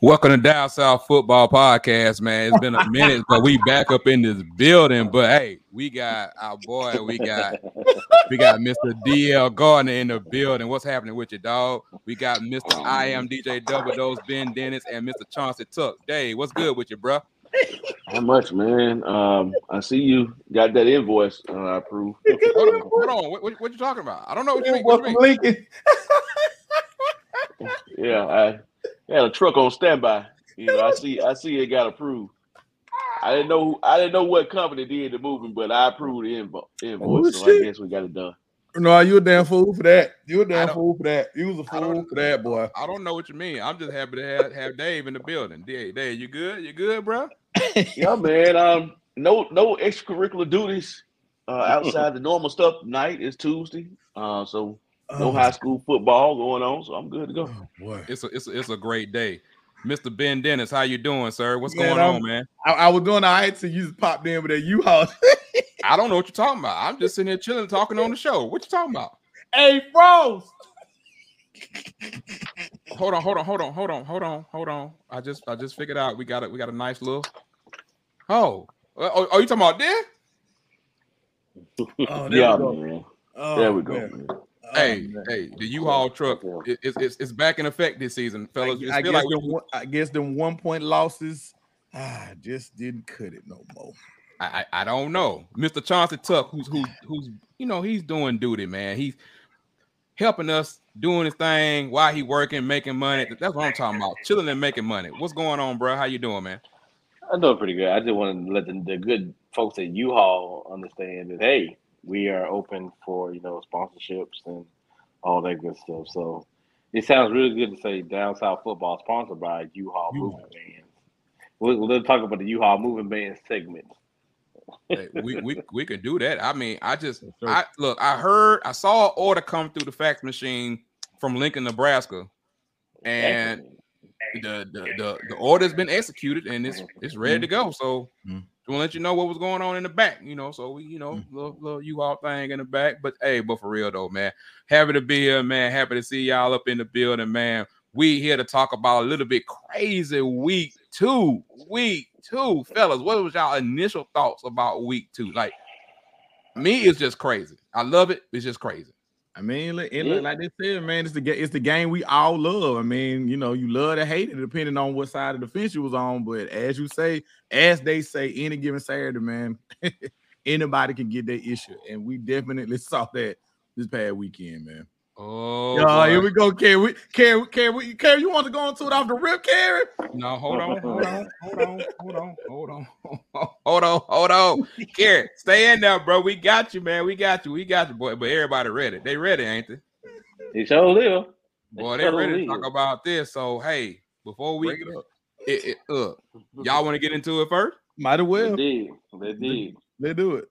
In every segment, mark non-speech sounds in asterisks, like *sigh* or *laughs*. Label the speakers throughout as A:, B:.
A: Welcome to Down South Football Podcast, man. It's been a minute, but we back up in this building. But hey, we got our boy, we got we got Mr. DL Gardner in the building. What's happening with you, dog? We got Mr. I am DJ Double Dose, Ben Dennis, and Mr. Chauncey Tuck. Dave, what's good with you, bro?
B: How much, man? Um, I see you got that invoice. Uh, I approve.
A: Hold on, hold on. What, what, what you talking about? I don't know what you mean. What you mean? *laughs*
B: Yeah, I had a truck on standby. You know, I *laughs* see, I see it got approved. I didn't know, I didn't know what company did the moving, but I approved the invo- invoice,
C: Oh,
B: so
C: shit.
B: I guess we got it done.
C: No, you a damn fool for that. You a
A: I
C: damn fool for that. You was a fool for that, boy.
A: I don't know what you mean. I'm just happy to have, have Dave in the building. Dave, Dave, you good? You good, bro?
B: Yeah, man. Um, no, no extracurricular duties uh, *laughs* outside the normal stuff. Night is Tuesday, uh, so no
C: Oh,
B: high school football going on, so I'm good to go.
C: oh, boy.
A: It's a it's a, it's a great day. Mr. Ben Dennis, how you doing, sir? What's
C: Man,
A: going
C: I'm-
A: on, man?
C: I, I was doing all right till you just popped in with that U-Haul. *laughs*
A: I don't know what you're talking about. I'm just sitting here chilling, talking on the show. What you talking about?
C: hey, Froze.
A: Hold on, hold on, hold on, hold on, hold on, hold on. I just I just figured out we got it. We got a nice little. Oh, oh, oh you talking about there?
C: Oh, there
B: Yeah,
C: we go.
B: man.
C: Oh,
B: There we go.
C: man.
B: Man.
C: Oh,
A: hey, hey, the U-Haul truck it, it's, it's it's back in effect this season,
C: I,
A: fellas. It's
C: I
A: feel
C: guess
A: like
C: them, one- I guess them one point losses, ah, just didn't cut it no more.
A: I, I I don't know, Mr. Chauncey Tuck, who's who's who's you know he's doing duty, man. He's helping us doing his thing while he working, making money. That's what I'm talking about, chilling and making money. What's going on, bro? How you doing, man?
D: I'm doing pretty good. I just want to let the, the good folks at U-Haul understand that hey, we are open for you know sponsorships and all that good stuff. So it sounds really good to say Down South Football sponsored by U-Haul
C: U-Haul.
D: Moving Bands. We'll, we'll talk about the U-Haul Moving Band segment.
A: Hey, we we we could do that. I mean, I just
C: Yes.
A: I look, I heard I saw an order come through the fax machine from Lincoln, Nebraska, and the the the, the order's been executed and it's it's ready to go. So
C: Mhm.
A: To let you know what was going on in the back, you know. So we, you know,
C: Mhm.
A: little little U-Haul thing in the back. But hey, but for real though, man, happy to be here, man. Happy to see y'all up in the building, man. We here to talk about a little bit crazy week two. Week two, fellas. What was y'all initial thoughts about week two? Like me, it's just crazy. I love it. It's just crazy.
C: I mean, look, it look like they said, man, it's the it's the game we all love. I mean, you know, you love to hate it depending on what side of the fence you was on. But as you say, as they say, any given Saturday, man, *laughs* anybody can get their issue, and we definitely *laughs* saw that this past weekend, man.
A: Oh,
C: Yeah, here we go, Carrie. Carrie, Carrie, Carrie, you want to go into it off the rip, Carrie?
A: No, hold on, hold on, hold on, hold on, *laughs* hold on, hold on, hold on. Garrett, stay in there, bro. We got you, man. We got you. We got you, boy. But everybody ready. They ready, ain't they?
D: It sure live.
A: Boy, they
D: Totally
A: ready to talk about this. So hey, before we
C: Break it up.
A: it, it, uh, y'all want to get into it first?
C: Might as
D: They
C: well.
D: did. They did.
C: Let's do it.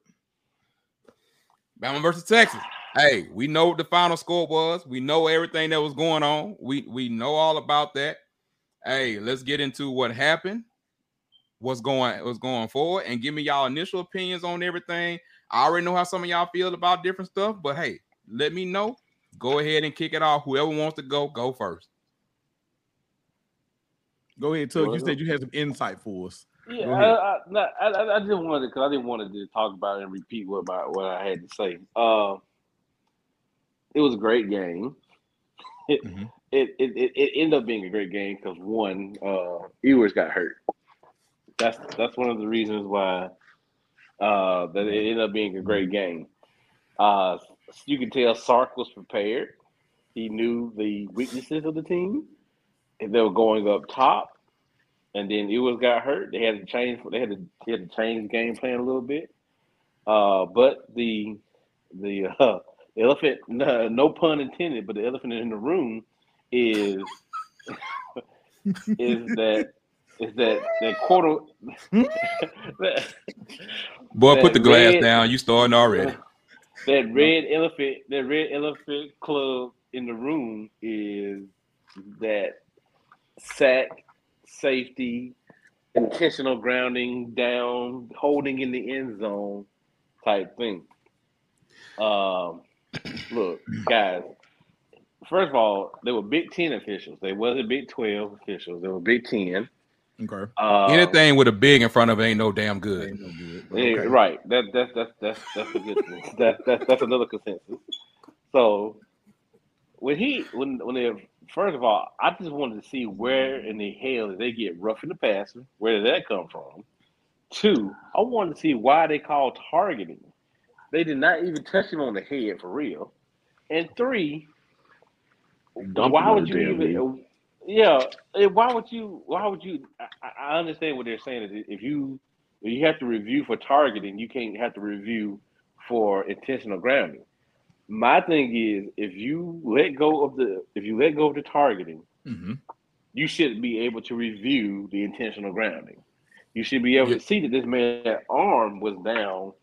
A: Bama versus Texas. Hey, we know what the final score was. We know everything that was going on. We we know all about that. Hey, let's get into what happened. What's going what's going forward and give me y'all initial opinions on everything. I already know how some of y'all feel about different stuff, but hey, let me know. Go ahead and kick it off. Whoever wants to go, go first.
C: Go ahead, Tuck. You said you had some insight for us.
D: Yeah, I. I, I, I, I just wanted because I didn't want to talk about it and repeat what my, what I had to say. Uh, it was a great game. It,
C: Mhm.
D: it, it, it, ended up being a great game because one, uh, Ewers got hurt. That's that's one of the reasons why uh, that it ended up being a great game. Uh, you can tell Sark was prepared. He knew the weaknesses of the team. If they were going up top, and then Ewers got hurt. They had to change. They had to he had to change the game plan a little bit. Uh, but the the uh, the elephant, no, no pun intended, but the elephant in the room is is that is that that quarter. that, *laughs*
A: Boy, put the glass
D: red-
A: down. You starting already. *laughs*
D: that red elephant, that red elephant club in the room is that sack, safety, intentional grounding down, holding in the end zone type thing. Um, look, guys, first of all, they were Big Ten officials. They wasn't Big Twelve officials. They were Big Ten.
C: Okay.
D: Uh,
A: Anything with a big in front of it ain't no damn good.
C: No good. but
D: Yeah,
C: okay.
D: Right. That that's that's that's that's a good thing. that, that that's another consensus. So when he when when they first of all, I just wanted to see where in the hell did they get rough in the passer? Where did that come from? Two, I wanted to see why they called targeting. They did not even touch him on the head for real. And three,
B: Dump
D: why would you even? Yeah, why would you? Why would you? I, I understand what they're saying. Is if you if you have to review for targeting, you can't have to review for intentional grounding. My thing is, if you let go of the if you let go of the targeting,
C: Mhm.
D: you should be able to review the intentional grounding. You should be able
A: Yeah.
D: to see that this man's arm was down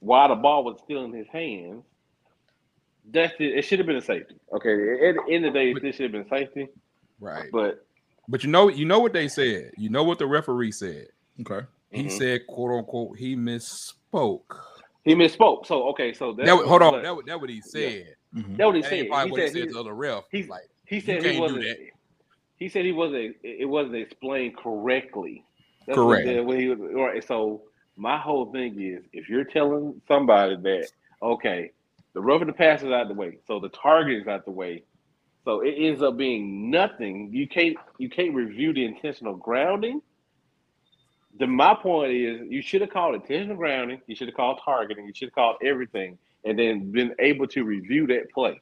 D: while the ball was still in his hands. That's it. It should have been a safety. Okay. At the end of the day, this should have been safety.
A: Right.
D: But
A: But you know, you know what they said. You know what the referee said.
C: Okay.
A: He
D: Mhm.
A: said, "quote unquote," he misspoke.
D: he misspoke. So okay, so that's
A: That, hold on, that, that what he said.
C: Mhm.
D: That what he
A: That
D: said.
A: probably
D: He
A: what he
D: said
A: said
D: he,
A: to the other ref.
D: he's-
A: like,
D: he said he wasn't. He said he wasn't. It wasn't explained correctly. That's
A: Correct.
D: What he was, right. So my whole thing is, if you're telling somebody that okay, the roughing the pass is out the way, so the target is out the way, so it ends up being nothing. You can't you can't review the intentional grounding. The my point is, you should have called intentional grounding. You should have called targeting. You should have called everything, and then been able to review that play.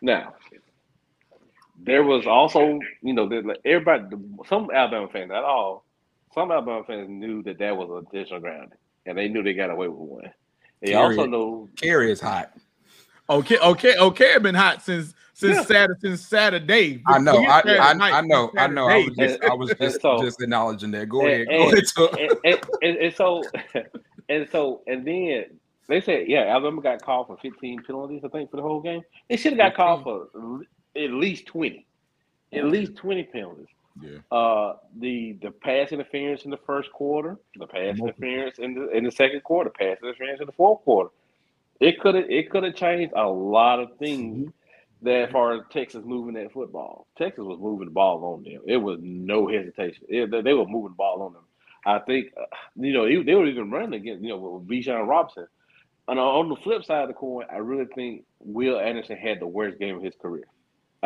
D: Now, there was also, you know, everybody, some Alabama fans, not all, some Alabama fans knew that that was additional ground, and they knew they got away with one. They
A: Period.
D: also know,
A: Carry is hot.
C: Okay, okay, okay. I've been hot since since
D: Yeah.
C: Saturday since Saturday.
A: I know, I,
C: Saturday
A: I,
C: night,
A: I know, I know. I was just, I was just,
D: So-
A: just acknowledging that. Go
D: and,
A: ahead, go
D: and,
A: ahead. Tuck.
D: and, and, and, and so, *laughs* and so, and then they said, yeah, Alabama got called for 15 penalties, I think, for the whole game. They should have got called for at least 20, at least 20 penalties.
C: Yeah.
D: Uh, the the pass interference in the first quarter, the pass
C: Multiple.
D: interference in the in the second quarter, pass interference in the fourth quarter. It could have it could have changed a lot of things that far as Texas moving that football. Texas was moving the ball on them. It was no hesitation. It- they, they were moving the ball on them. I think uh, you know they, they were even running against you know with Bijan Robinson. And on the flip side of the coin, I really think Will Anderson had the worst game of his career.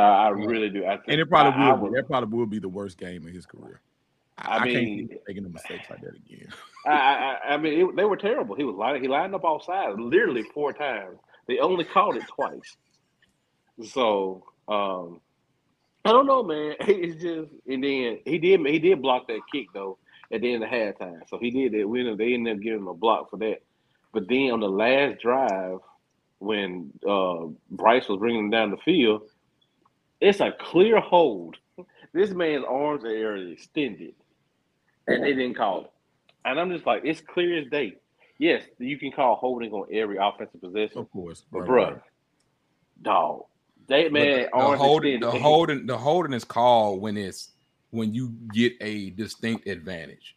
D: Uh, I really do. I think,
C: And it probably
D: I, I
C: will. be. That probably will be the worst game of his career. I,
D: I
C: I can't
D: mean-
C: keep making a mistakes like that again.
D: I, I, I mean, it, they were terrible. He was lining, he lined up off sides literally four times. They only called it twice. So um, I don't know, man. *laughs* It's just and then he did he did block that kick though at the end of halftime. So he did that. We ended- they ended up giving him a block for that. But then on the last drive, when uh, Bryce was bringing him down the field, it's a clear hold. This man's arms are extended, and they didn't call it. And I'm just like, it's clear as day. Yes, you can call holding on every offensive possession,
C: Of course,
D: but
C: right,
D: bruh,
C: right.
D: dog, that man
A: the, the
D: arms
A: holding,
D: extended.
A: the holding, the holding is called when it's when you get a distinct advantage,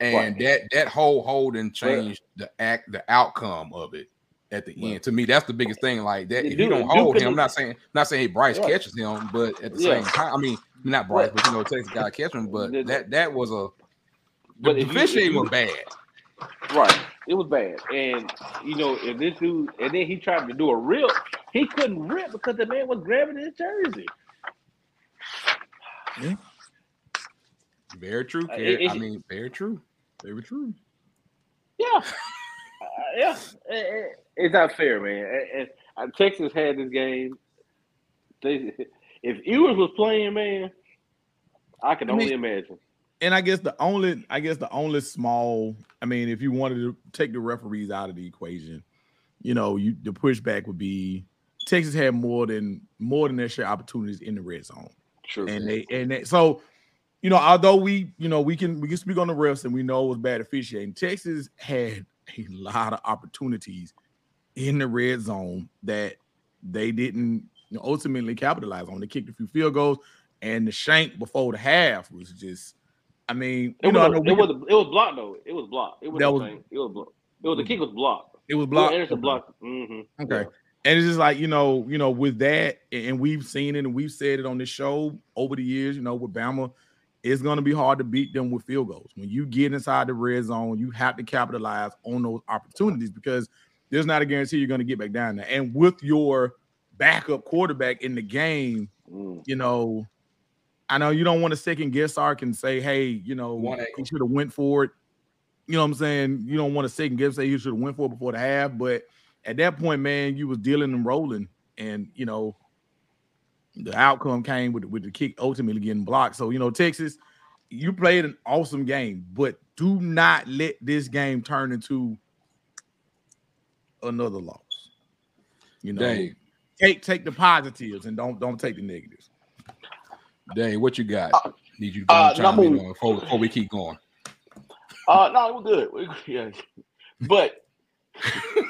A: and
D: Right.
A: that that whole holding changed the act, the outcome of it at the end. To me, that's the biggest thing. Like that, if you don't
D: Duke
A: hold him, I'm not saying not saying hey Bryce
D: Right.
A: catches him, but at the
D: Yeah.
A: same time, I mean not Bryce,
D: Right.
A: but you know Texas guy catch him. But that that was a
D: But
A: the officiating was bad.
D: Right. It was bad. And you know, if this dude and then he tried to do a rip, he couldn't rip because the man was grabbing his jersey. Yeah.
A: Very true.
D: Uh, it-
A: I mean, very true.
C: Very true.
D: Yeah. Uh, yeah. Eh, eh, It's not fair, man. And, uh, Texas had this game. They, if Ewers was playing, man, I can
C: I mean-
D: only imagine.
C: And I guess the only, I guess the only small, I mean, if you wanted to take the referees out of the equation, you know, you the pushback would be Texas had more than more than their share opportunities in the red zone.
D: True.
C: and they and they, so you know although we you know we can we can speak on the refs and we know it was bad officiating texas had a lot of opportunities in the red zone that they didn't ultimately capitalize on they kicked a few field goals and the shank before the half was just i mean you
D: it,
C: know, I
D: was,
C: know
D: it, was, it was blocked though. It was blocked. It was,
C: That was-
D: It was blocked. It was the kick was blocked.
C: it was blocked
D: Anderson
C: Okay.
D: blocked. hmm
C: okay and it's just like you know, you know, with that, and we've seen it and we've said it on this show over the years. You know, with Bama, it's going to be hard to beat them with field goals. When you get inside the red zone, you have to capitalize on those opportunities because there's not a guarantee you're going to get back down there. And with your backup quarterback in the game,
D: Mm.
C: you know, I know you don't want to second guess Sark and say, hey, you know,
A: One
C: he should have went for it. You know what I'm saying? You don't want to second guess say he should have went for it before the half, but at that point, man, you was dealing and rolling, and you know, the outcome came with with the kick ultimately getting blocked. So you know, Texas, you played an awesome game, but do not let this game turn into another loss. You know,
A: Dave,
C: take take the positives and don't don't take the negatives.
A: Dave, what you got? Need you to
B: uh,
A: chime in on before, before we keep going.
B: Uh, no, we're good. We're good. Yeah. But I,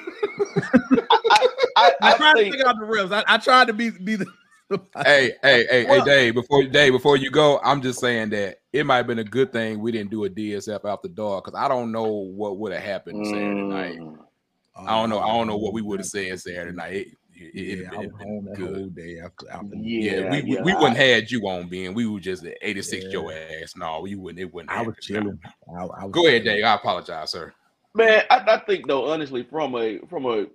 B: I,
C: I,
B: I,
C: tried to
B: think
C: figure out the reps. I, I tried to be be the. *laughs*
A: Hey, hey, hey,
B: Well-
A: hey, Dave. Before Dave, before you go, I'm just saying that it might have been a good thing we didn't do a DSF after dark because I don't know what would have happened Saturday night.
D: Mm.
A: I don't know. I don't know what we would have said Saturday night. It, it, it,
C: Yeah, I
A: it'd
C: was
A: been
C: home that
A: good.
C: whole day after. after
B: Yeah,
A: Yeah, we, we,
B: yeah,
A: we
B: I-
A: wouldn't had you on being. We were just at 86
C: Yeah.
A: your ass. No, we wouldn't. It wouldn't.
C: I was
A: happen.
C: chilling. I, I was
A: Go ahead,
C: chilling.
A: Dave. I apologize, sir.
B: man, I, I think though, honestly, from a from a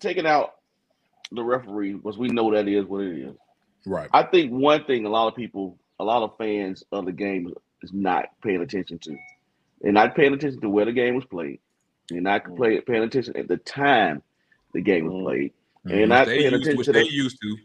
B: taking out the referee, because we know that is what it is.
C: Right.
B: I think one thing a lot of people, a lot of fans of the game is not paying attention to. They're not paying attention to where the game was played. They're not
D: Mm.
B: play, paying attention at the time the game was
D: Mm.
B: played.
C: Mhm.
B: And not
A: They
B: paying
A: used to,
B: attention
A: which
B: to
A: they
B: the,
A: used to.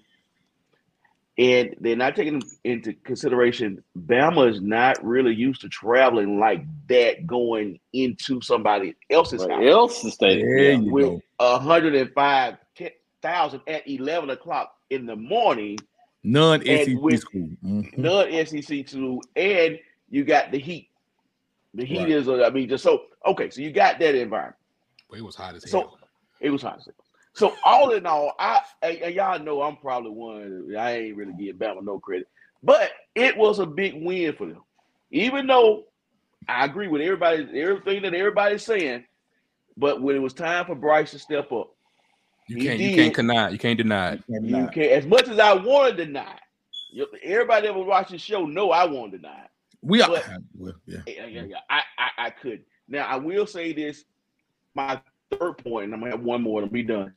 B: and they're not taking into consideration Bama is not really used to traveling like that going into somebody else's
D: But
B: house.
D: else the stadium. Yeah.
B: with
C: go.
B: 105,000 at 11 o'clock in the morning,
C: None SEC
B: and with-
C: school. Mhm.
B: none SEC to, and you got the heat. The heat
C: Right.
B: is, uh, I mean, just so, okay, so you got that environment.
A: But it was hot as
B: So-
A: hell.
B: It was hot. as hell. So all in all, I and and y'all know I'm probably one. I ain't really giving Bama no credit, but it was a big win for them. Even though I agree with everybody, everything that everybody's saying, but when it was time for Bryce to step up,
A: You
B: he
A: can't. You
B: did.
A: can't deny. You can't deny it.
C: And
B: you
C: not-
B: can't. As much as I want to deny, it, you- everybody that was watching the show know I want to deny. it.
C: we are.
B: but-
C: well, yeah.
B: Yeah, yeah, yeah. I, I, I could. Now I will say this. My third point, and I'm gonna have one more and I'll be done.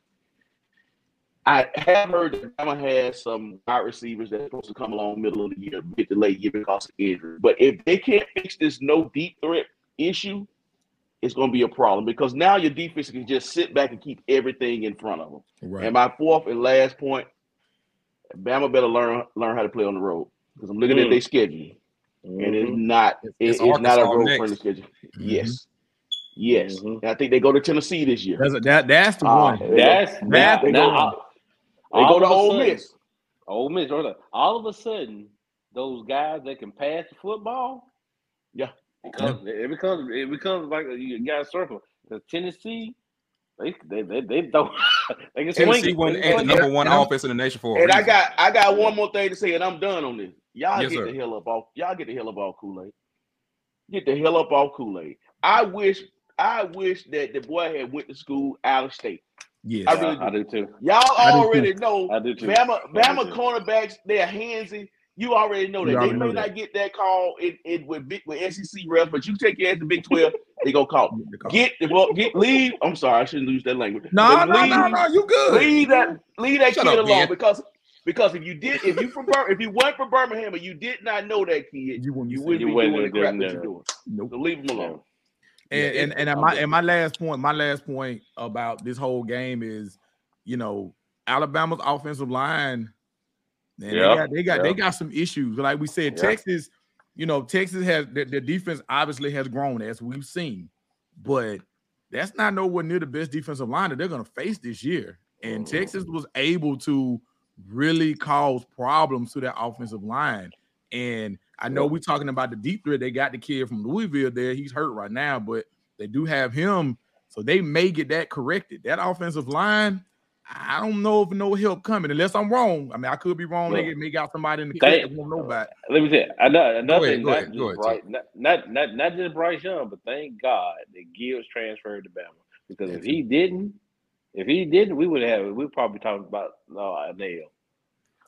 B: I have heard that Bama has some wide receivers that's supposed to come along middle of the year, a bit delayed year because of injury. But if they can't fix this no deep threat issue, it's going to be a problem because now your defense can just sit back and keep everything in front of them.
C: Right.
B: And my fourth and last point, Bama better learn learn how to play on the road because I'm looking at
D: Mm.
B: their schedule and it's
D: Mhm.
B: not it-
A: It's
B: it's, not a road
A: next.
B: friendly schedule.
C: Mhm.
B: Yes, yes.
D: Mhm.
B: I think they go to Tennessee this year.
C: That's that. That's the
B: Ah,
C: one.
B: they go-
D: That's
C: That-
D: now,
B: they
D: now,
B: go-
D: all-
B: They go to
D: of
B: Ole
D: sudden-
B: Miss.
D: Ole Miss. hold. All of a sudden, those guys that can pass the football,
B: Yeah.
D: becomes it becomes it becomes like you got a circle. The Tennessee, they they they, they throw *laughs* they can
A: Tennessee
D: it.
A: won
D: They
A: ain't the number one
C: And
A: offense in the nation for a
B: And I got I got one more thing to say, and I'm done on this. Y'all
A: Yes,
B: get
A: sir.
B: the hell up off. Y'all get the hell up off Kool Aid. Get the hell up off Kool Aid. I wish I wish that the boy had went to school out of state.
C: Yes.
B: I really
D: Yeah, I do too.
B: Y'all
C: I do
B: already know
D: I do too.
B: Bama,
D: I
B: Bama
D: do too.
B: cornerbacks, they're handsy. You already know
C: You
B: that. They
C: already
B: may
C: know that.
B: not get that call in, in with big with SEC refs, but you take your ass to Big 12, they go call. *laughs* Get well, get leave. I'm sorry, I shouldn't use that language.
C: No,
B: But
C: no, no,
B: leave-
C: no. You good?
B: Leave that leave that
A: Shut
B: kid
A: up,
B: alone
A: Ben.
B: because because if you did if you from Bir- if you went from Birmingham and you did not know that kid,
C: You wouldn't be
B: you wouldn't
D: You
B: be doing the crap that
D: that.
B: you're doing.
C: Nope.
B: So leave him alone.
C: And
B: Yeah,
C: and
B: it-
C: and my and my last point, my last point about this whole game is, you know, Alabama's offensive line. Man,
D: Yeah,
C: they got they got they got some issues. Like we said,
D: Yeah.
C: Texas, you know, Texas has the, the defense obviously has grown as we've seen, but that's not nowhere near the best defensive line that they're gonna face this year. And. Texas was able to really cause problems to that offensive line. And I know we're talking about the deep threat. They got the kid from Louisville there. He's hurt right now, but they do have him. So they may get that corrected. That offensive line, I don't know if no help coming, unless I'm wrong. I mean, I could be wrong. They
D: Yeah.
C: get- may got somebody in the
D: They-
C: that won't know about. it.
D: Let me say another another
A: ahead,
D: thing.
A: go
D: Not
A: ahead,
D: just
A: ahead,
D: Bryce, not, not not not just Bryce Young, but thank God that Gibbs transferred to Bama because if he didn't, If he didn't, we would have. We would probably talking about uh, nail.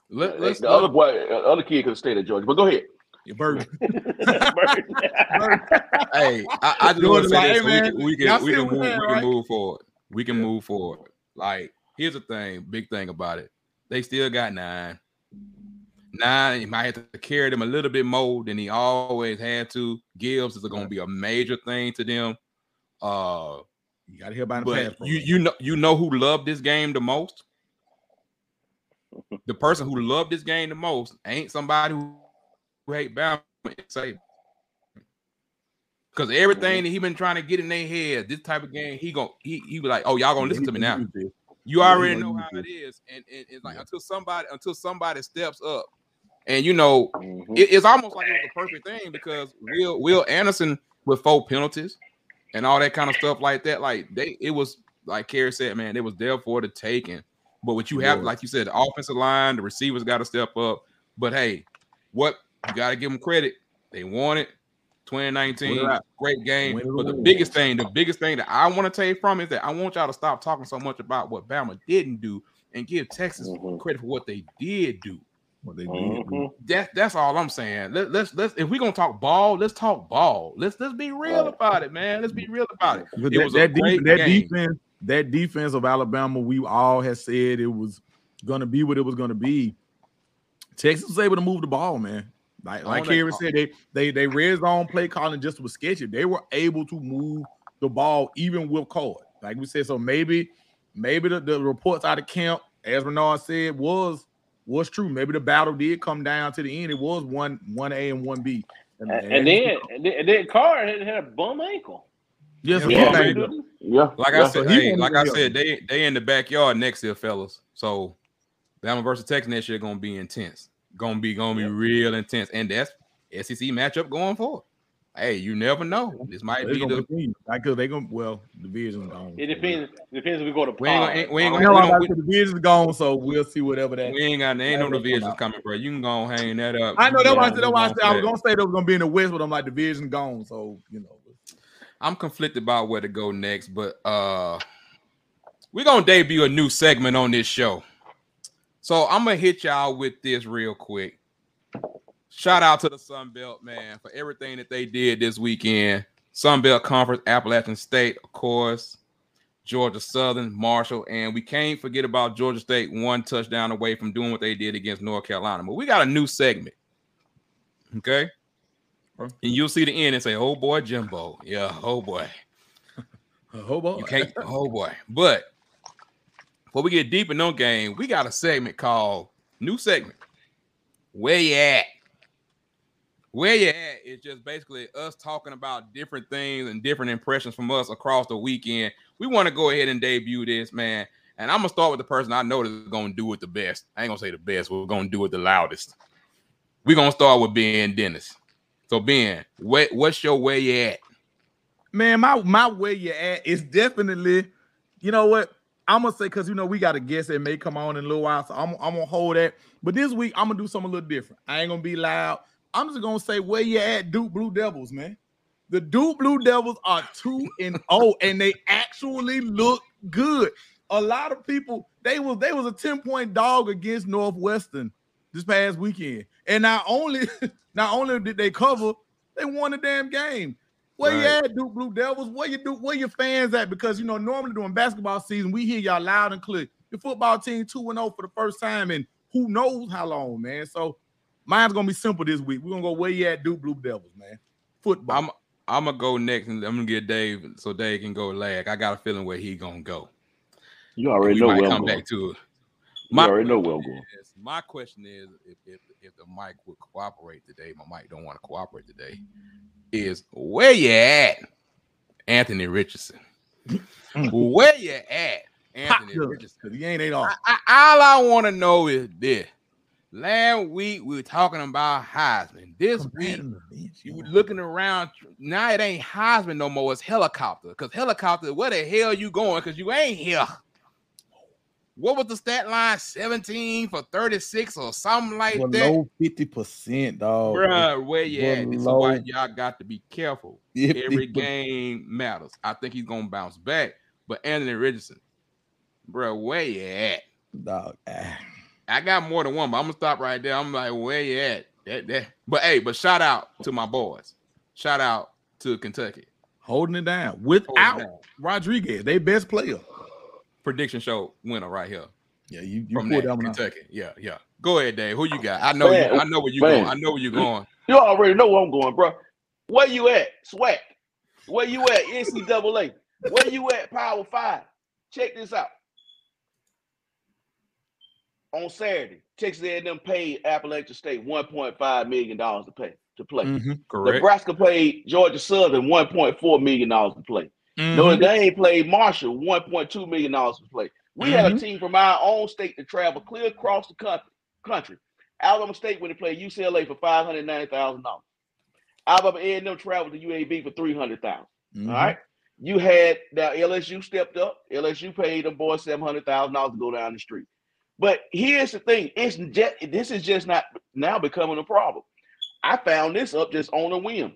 A: Let, let's
B: the other boy, the other kid could have stayed at Georgia. But go ahead.
C: Your bird. *laughs*
A: hey, I, I just want to say this,
C: hey,
A: we can we can, we can move
C: we're
A: we can
C: right?
A: move forward. We can
C: Yeah.
A: move forward. Like here's the thing, big thing about it. They still got nine. Nine, he might have to carry them a little bit more than he always had to. Gibbs is going to be a major thing to them. Uh,
C: You got to hear about the pass.
A: but you you know you know who loved this game the most. The person who loved this game the most ain't somebody who, who hate Bama. it's Saban. Because everything that he been trying to get in their head, this type of game, he gon' he he be like, oh y'all gonna listen to me now. You already know how it is, and, and it's like until somebody until somebody steps up, and you know
D: Mhm.
A: it- it's almost like it was a perfect thing because Will Will Anderson with four penalties and all that kind of stuff like that. Like they, it was like Kerry said, man, it was there for the taking. But what you have, like you said, the offensive line, the receivers got to step up. But hey, what you got to give them credit. They won it. 2019,
C: Win it out.
A: great game. But the biggest thing, the biggest thing that I want to take from is that I want y'all to stop talking so much about what Bama didn't do and give Texas
D: Mhm.
A: credit for what they did do.
C: What they did.
D: Mhm.
A: That's that's all I'm saying. Let, let's let's if we're gonna talk ball, let's talk ball. Let's let's be real about it, man. Let's be real about it.
C: But
A: It
C: that,
A: was a
C: that, def-
A: great
C: that
A: game.
C: defense, that defense of Alabama, we all had said it was going to be what it was going to be. Texas was able to move the ball, man. Like like
A: On
C: Kerry said, they they they red zone play calling just was sketchy. They were able to move the ball even with Card. Like we said, so maybe maybe the, the reports out of camp, as Renard said, was was true. Maybe the battle did come down to the end. It was one one A and one B.
D: And, and then and then, and then Card had, had a bum ankle.
C: yes,
A: Yeah,
C: yeah,
A: man.
B: Yeah.
A: Like
B: yeah.
A: I said,
C: So
A: hey, like I said, they they in the backyard next year, fellas. So Bama versus Texas next year gonna be intense. Gonna be gonna be
D: Yeah.
A: real intense, and that's SEC matchup going forward. Hey, you never know. This might
C: They're
A: be
C: gonna
A: the
C: continue. Like, cause they gonna well, the division's gone.
D: It depends. Depends if we go to
A: We ain't gonna- we ain't gonna-
C: know
A: we
C: I'm
A: don't-
C: about to- the division's gone, so we'll see whatever that.
A: we ain't got ain't no
C: That will
A: divisions coming, bro. You can go and hang that up.
C: I know
A: You
C: that's why I said. That's why I said I was gonna say they was gonna be in the West, but I'm like division gone, so you know.
A: I'm conflicted about where to go next, but uh we're gonna debut a new segment on this show. So I'm gonna hit y'all with this real quick. Shout out to the Sun Belt, man, for everything that they did this weekend. Sun Belt Conference, Appalachian State, of course, Georgia Southern, Marshall, and we can't forget about Georgia State one touchdown away from doing what they did against North Carolina. But we got a new segment. Okay. And you'll see the end and say, oh boy, Jimbo. Yeah, oh boy.
C: Oh boy.
A: You can't. oh boy. But before we get deep in no game, we got a segment called new segment. Where you at? Where you at is just basically us talking about different things and different impressions from us across the weekend. We want to go ahead and debut this, man. And I'm gonna start with the person I know that's gonna do it the best. I ain't gonna say the best, we're gonna do it the loudest. We're gonna start with Ben Dennis. So Ben, what, what's your where you at?
C: Man, my my where you at is definitely, you know what? I'm gonna say because you know we got a guest that may come on in a little while, so I'm, I'm gonna hold that. But this week I'm gonna do something a little different. I ain't gonna be loud. I'm just gonna say where you at, Duke Blue Devils, man. The Duke Blue Devils are two and oh, and they actually look good. A lot of people they was they was a 10 point dog against Northwestern this past weekend, and not only *laughs* not only did they cover, they won the damn game. Where you at, Duke Blue Devils? Where you do? Where your fans at? Because you know normally during basketball season we hear y'all loud and clear. Your football team two and zero for the first time in who knows how long, man. So mine's gonna be simple this week. We're gonna go where you at, Duke Blue Devils, man. Football.
A: I'm I'm gonna go next, and I'm gonna get Dave so Dave can go lag. I got a feeling where he gonna go.
B: You already
A: we
B: know
A: might
B: where I'm
A: come
B: going.
A: back to it.
B: You already know where I'm going.
A: is- my question is if, if if the mic would cooperate today, my mic don't want to cooperate today. Is where you at, Anthony Richardson? *laughs* where you at, Anthony
C: Pop
A: Richardson?
C: Cause he ain't ain't all.
A: I, I, all I want to know is this. Last week we were talking about Heisman. This week you were looking around. Now it ain't Heisman no more. It's helicopter. Cause helicopter, where the hell you going? Cause you ain't here. What was the stat line? 17 for 36 or something like that.
C: below fifty percent, dog.
A: Bruh, where you at? This is why y'all got to be careful. Every
C: 50%.
A: game matters. I think he's gonna bounce back. But Anthony Richardson, bro, where you at?
C: Dog. ah.
A: I got more than one, but I'm gonna stop right there. I'm like, where you at? That, that. But hey, but shout out to my boys. Shout out to Kentucky.
C: Holding it down
A: Hold it
C: without
A: down.
C: Rodriguez, they best player.
A: Prediction show winner right here
C: Yeah, you, you
A: from that
C: that one out.
A: Kentucky. Yeah, yeah. Go ahead, Dave. Who you got? I know
B: Man,
A: you. I know where you
B: man.
A: going. I know where you going.
B: You already know where I'm going, bro. Where you at, SWAC? Where you at, NCAA? Where you at, Power Five? Check this out. On Saturday, Texas A&M paid Appalachian State 1.5 million dollars to pay to play.
C: Mhm,
A: Correct.
B: Nebraska paid Georgia Southern 1.4 million dollars to play.
C: mhm.
B: Notre Dame played Marshall 1.2 million dollars to play. We had a team from our own state to travel clear across the country. country. Alabama State when they played UCLA for five hundred ninety thousand dollars. Alabama A&M traveled to UAB for three hundred thousand.
C: Mhm.
B: All right. You had now LSU stepped up. LSU paid them boys seven hundred thousand dollars to go down the street. But here's the thing: it's just, this is just not now becoming a problem. I found this up just on a whim.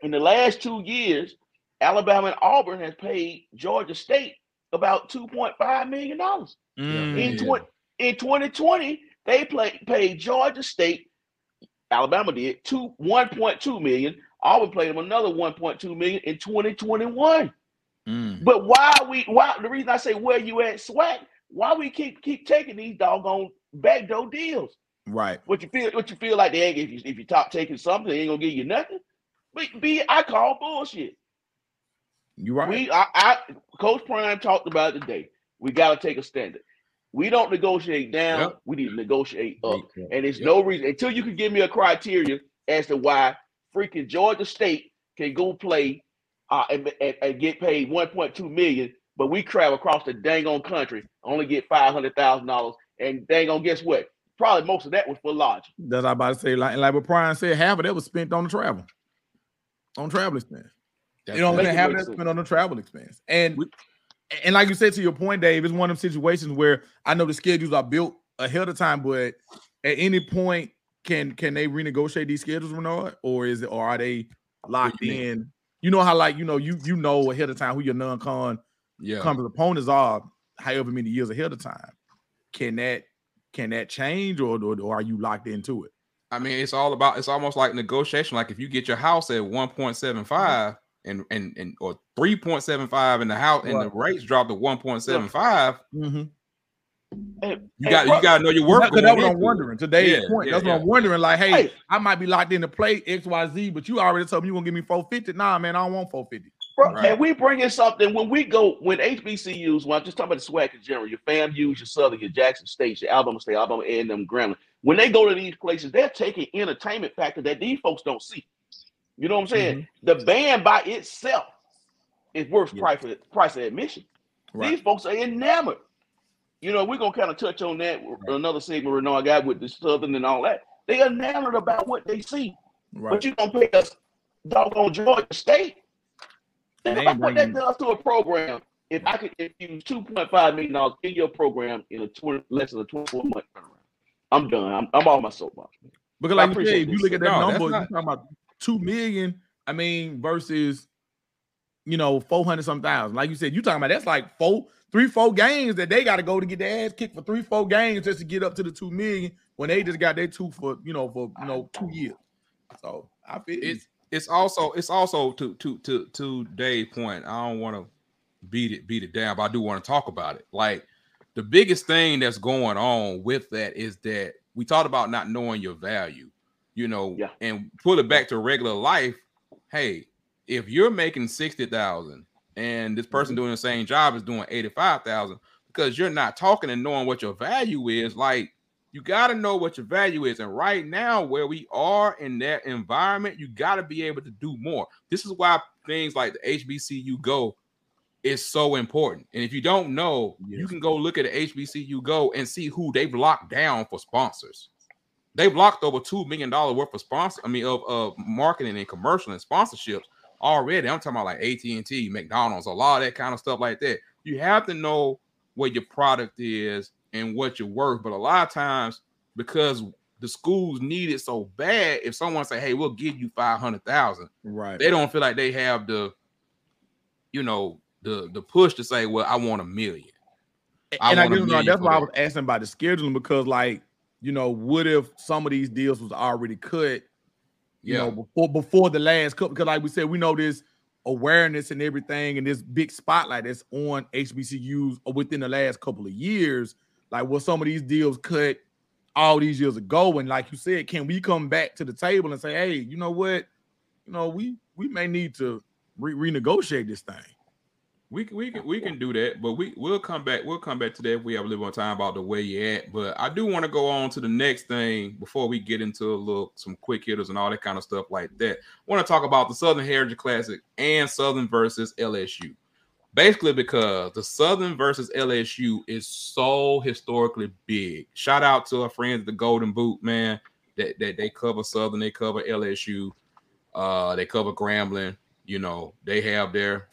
B: In the last two years, Alabama and Auburn has paid Georgia State about two point five million dollars.
C: Mhm.
B: In
A: Yeah.
B: twenty in twenty twenty, they play paid Georgia State. Alabama did two one point two million. Auburn played them another one point two million in twenty twenty one.
C: Mm.
B: But why we why the reason I say where you at SWAC, why we keep keep taking these doggone backdoor deals?
C: Right.
B: What you feel what you feel like they ain't if you if you top taking something, they ain't gonna give you nothing. But B I call bullshit.
C: You right.
B: We I, I Coach Prime talked about it today. We gotta take a standard. We don't negotiate down,
A: Yep.
B: we need to negotiate up. And there's
A: Yep.
B: no reason until you can give me a criteria as to why freaking Georgia State can go play uh, and, and, and get paid 1.2 million, but we travel across the dang on country, only get five hundred thousand dollars, and dang on guess what? Probably most of that was for lodging.
C: That's what I about to say. Like, like what Brian said, half of that was spent on the travel, on travel expense.
A: That's
C: you know what I'm saying?
B: it
C: Half of that
B: sense.
C: spent on the travel expense. And
A: We-
C: and like you said to your point, Dave, it's one of them situations where I know the schedules are built ahead of time, but at any point can can they renegotiate these schedules, Renard, or is it or are they locked
A: you mean?
C: in? You know how like you know you you know ahead of time who your non-con
A: yeah.
C: conference opponents are, however many years ahead of time. Can that can that change, or or, or are you locked into it?
A: I mean, it's all about. It's almost like negotiation. Like if you get your house at one point seven five and and and or three point seven five in the house, and the rates drop to one point seven five.
C: Mm-hmm.
B: And-
A: You
B: and
A: got
B: bro-
A: you got to know your work.
C: That's what I'm wondering. Today's
A: Yeah,
C: point.
A: yeah,
C: That's what. I'm wondering. Like, hey,
B: Hey.
C: I might be locked in to play X, Y, Z, but you already told me you gonna give me 450. Nah, man, I don't want 450.
B: Bro,
A: Right.
B: and we bring in something when we go when HBCUs. When I'm just talking about the SWAC in general, your FAMU's, your Southern, your Jackson State, your Alabama State, Alabama A&M, Grambling. When they go to these places, they're taking entertainment factor that these folks don't see. You know what I'm saying? Mm-hmm. The band by itself is worth
C: Yeah.
B: price for price of admission.
C: Right.
B: These folks are enamored. You know, we're gonna kind of touch on that another segment Renard got with the Southern and all that. They enamored about what they see.
C: Right.
B: But you gonna pay us doggone Georgia State. Think
C: They
B: about what that
C: bringing-
B: does to a program. If I could if you use two point five million dollars in your program in a twenty less than a twenty four month turnaround, I'm done. I'm, I'm off my soapbox. man.
C: Because
B: I
C: like you
B: appreciate
C: said, if you look at that
A: No,
C: number,
A: not-
C: you're talking about two million. I mean, versus you know, four hundred some thousand. Like you said, you talking about that's like four, three, four games that they got to go to get their ass kicked for three, four games just to get up to the two million when they just got their two for you know for you know two years. So I feel
A: It's it's also it's also to to to to Dave's point. I don't want to beat it beat it down, but I do want to talk about it. Like the biggest thing that's going on with that is that we talked about not knowing your value, you know,
B: Yeah.
A: and pull it back to regular life. Hey, if you're making sixty thousand and this mm-hmm. person doing the same job is doing eighty five thousand, because you're not talking and knowing what your value is, like you got to know what your value is. And right now, where we are in that environment, you got to be able to do more. This is why things like the HBCU Go is so important. And if you don't know, you can go look at the HBCU Go and see who they've locked down for sponsors. They've locked over two million dollar worth of sponsor. I mean, of, of marketing and commercial and sponsorships already. I'm talking about like AT and T, McDonald's, a lot of that kind of stuff like that. You have to know what your product is and what you're worth. But a lot of times, because the schools need it so bad, if someone say, "Hey, we'll give you five hundred thousand,
C: right.
A: they don't feel like they have the, you know, the the push to say, "Well, I want a million. I
C: and I guess that's why I was asking about the scheduling because, like, you know, what if some of these deals was already cut, you
A: Yeah.
C: know, before before the last couple? Because, like we said, we know this awareness and everything, and this big spotlight that's on HBCUs within the last couple of years. Like, was some of these deals cut all these years ago? And like you said, can we come back to the table and say, hey, you know what, you know, we we may need to re- renegotiate this thing.
A: We can we can we can do that, but we we'll come back. We'll come back to that if we have a little more time about the way you're at. But I do want to go on to the next thing before we get into a little some quick hitters and all that kind of stuff like that. I want to talk about the Southern Heritage Classic and Southern versus LSU. Basically, because the Southern versus LSU is so historically big. Shout out to our friends at the Golden Boot, man. That, that they cover Southern, they cover LSU, uh, they cover Grambling. You know, they have their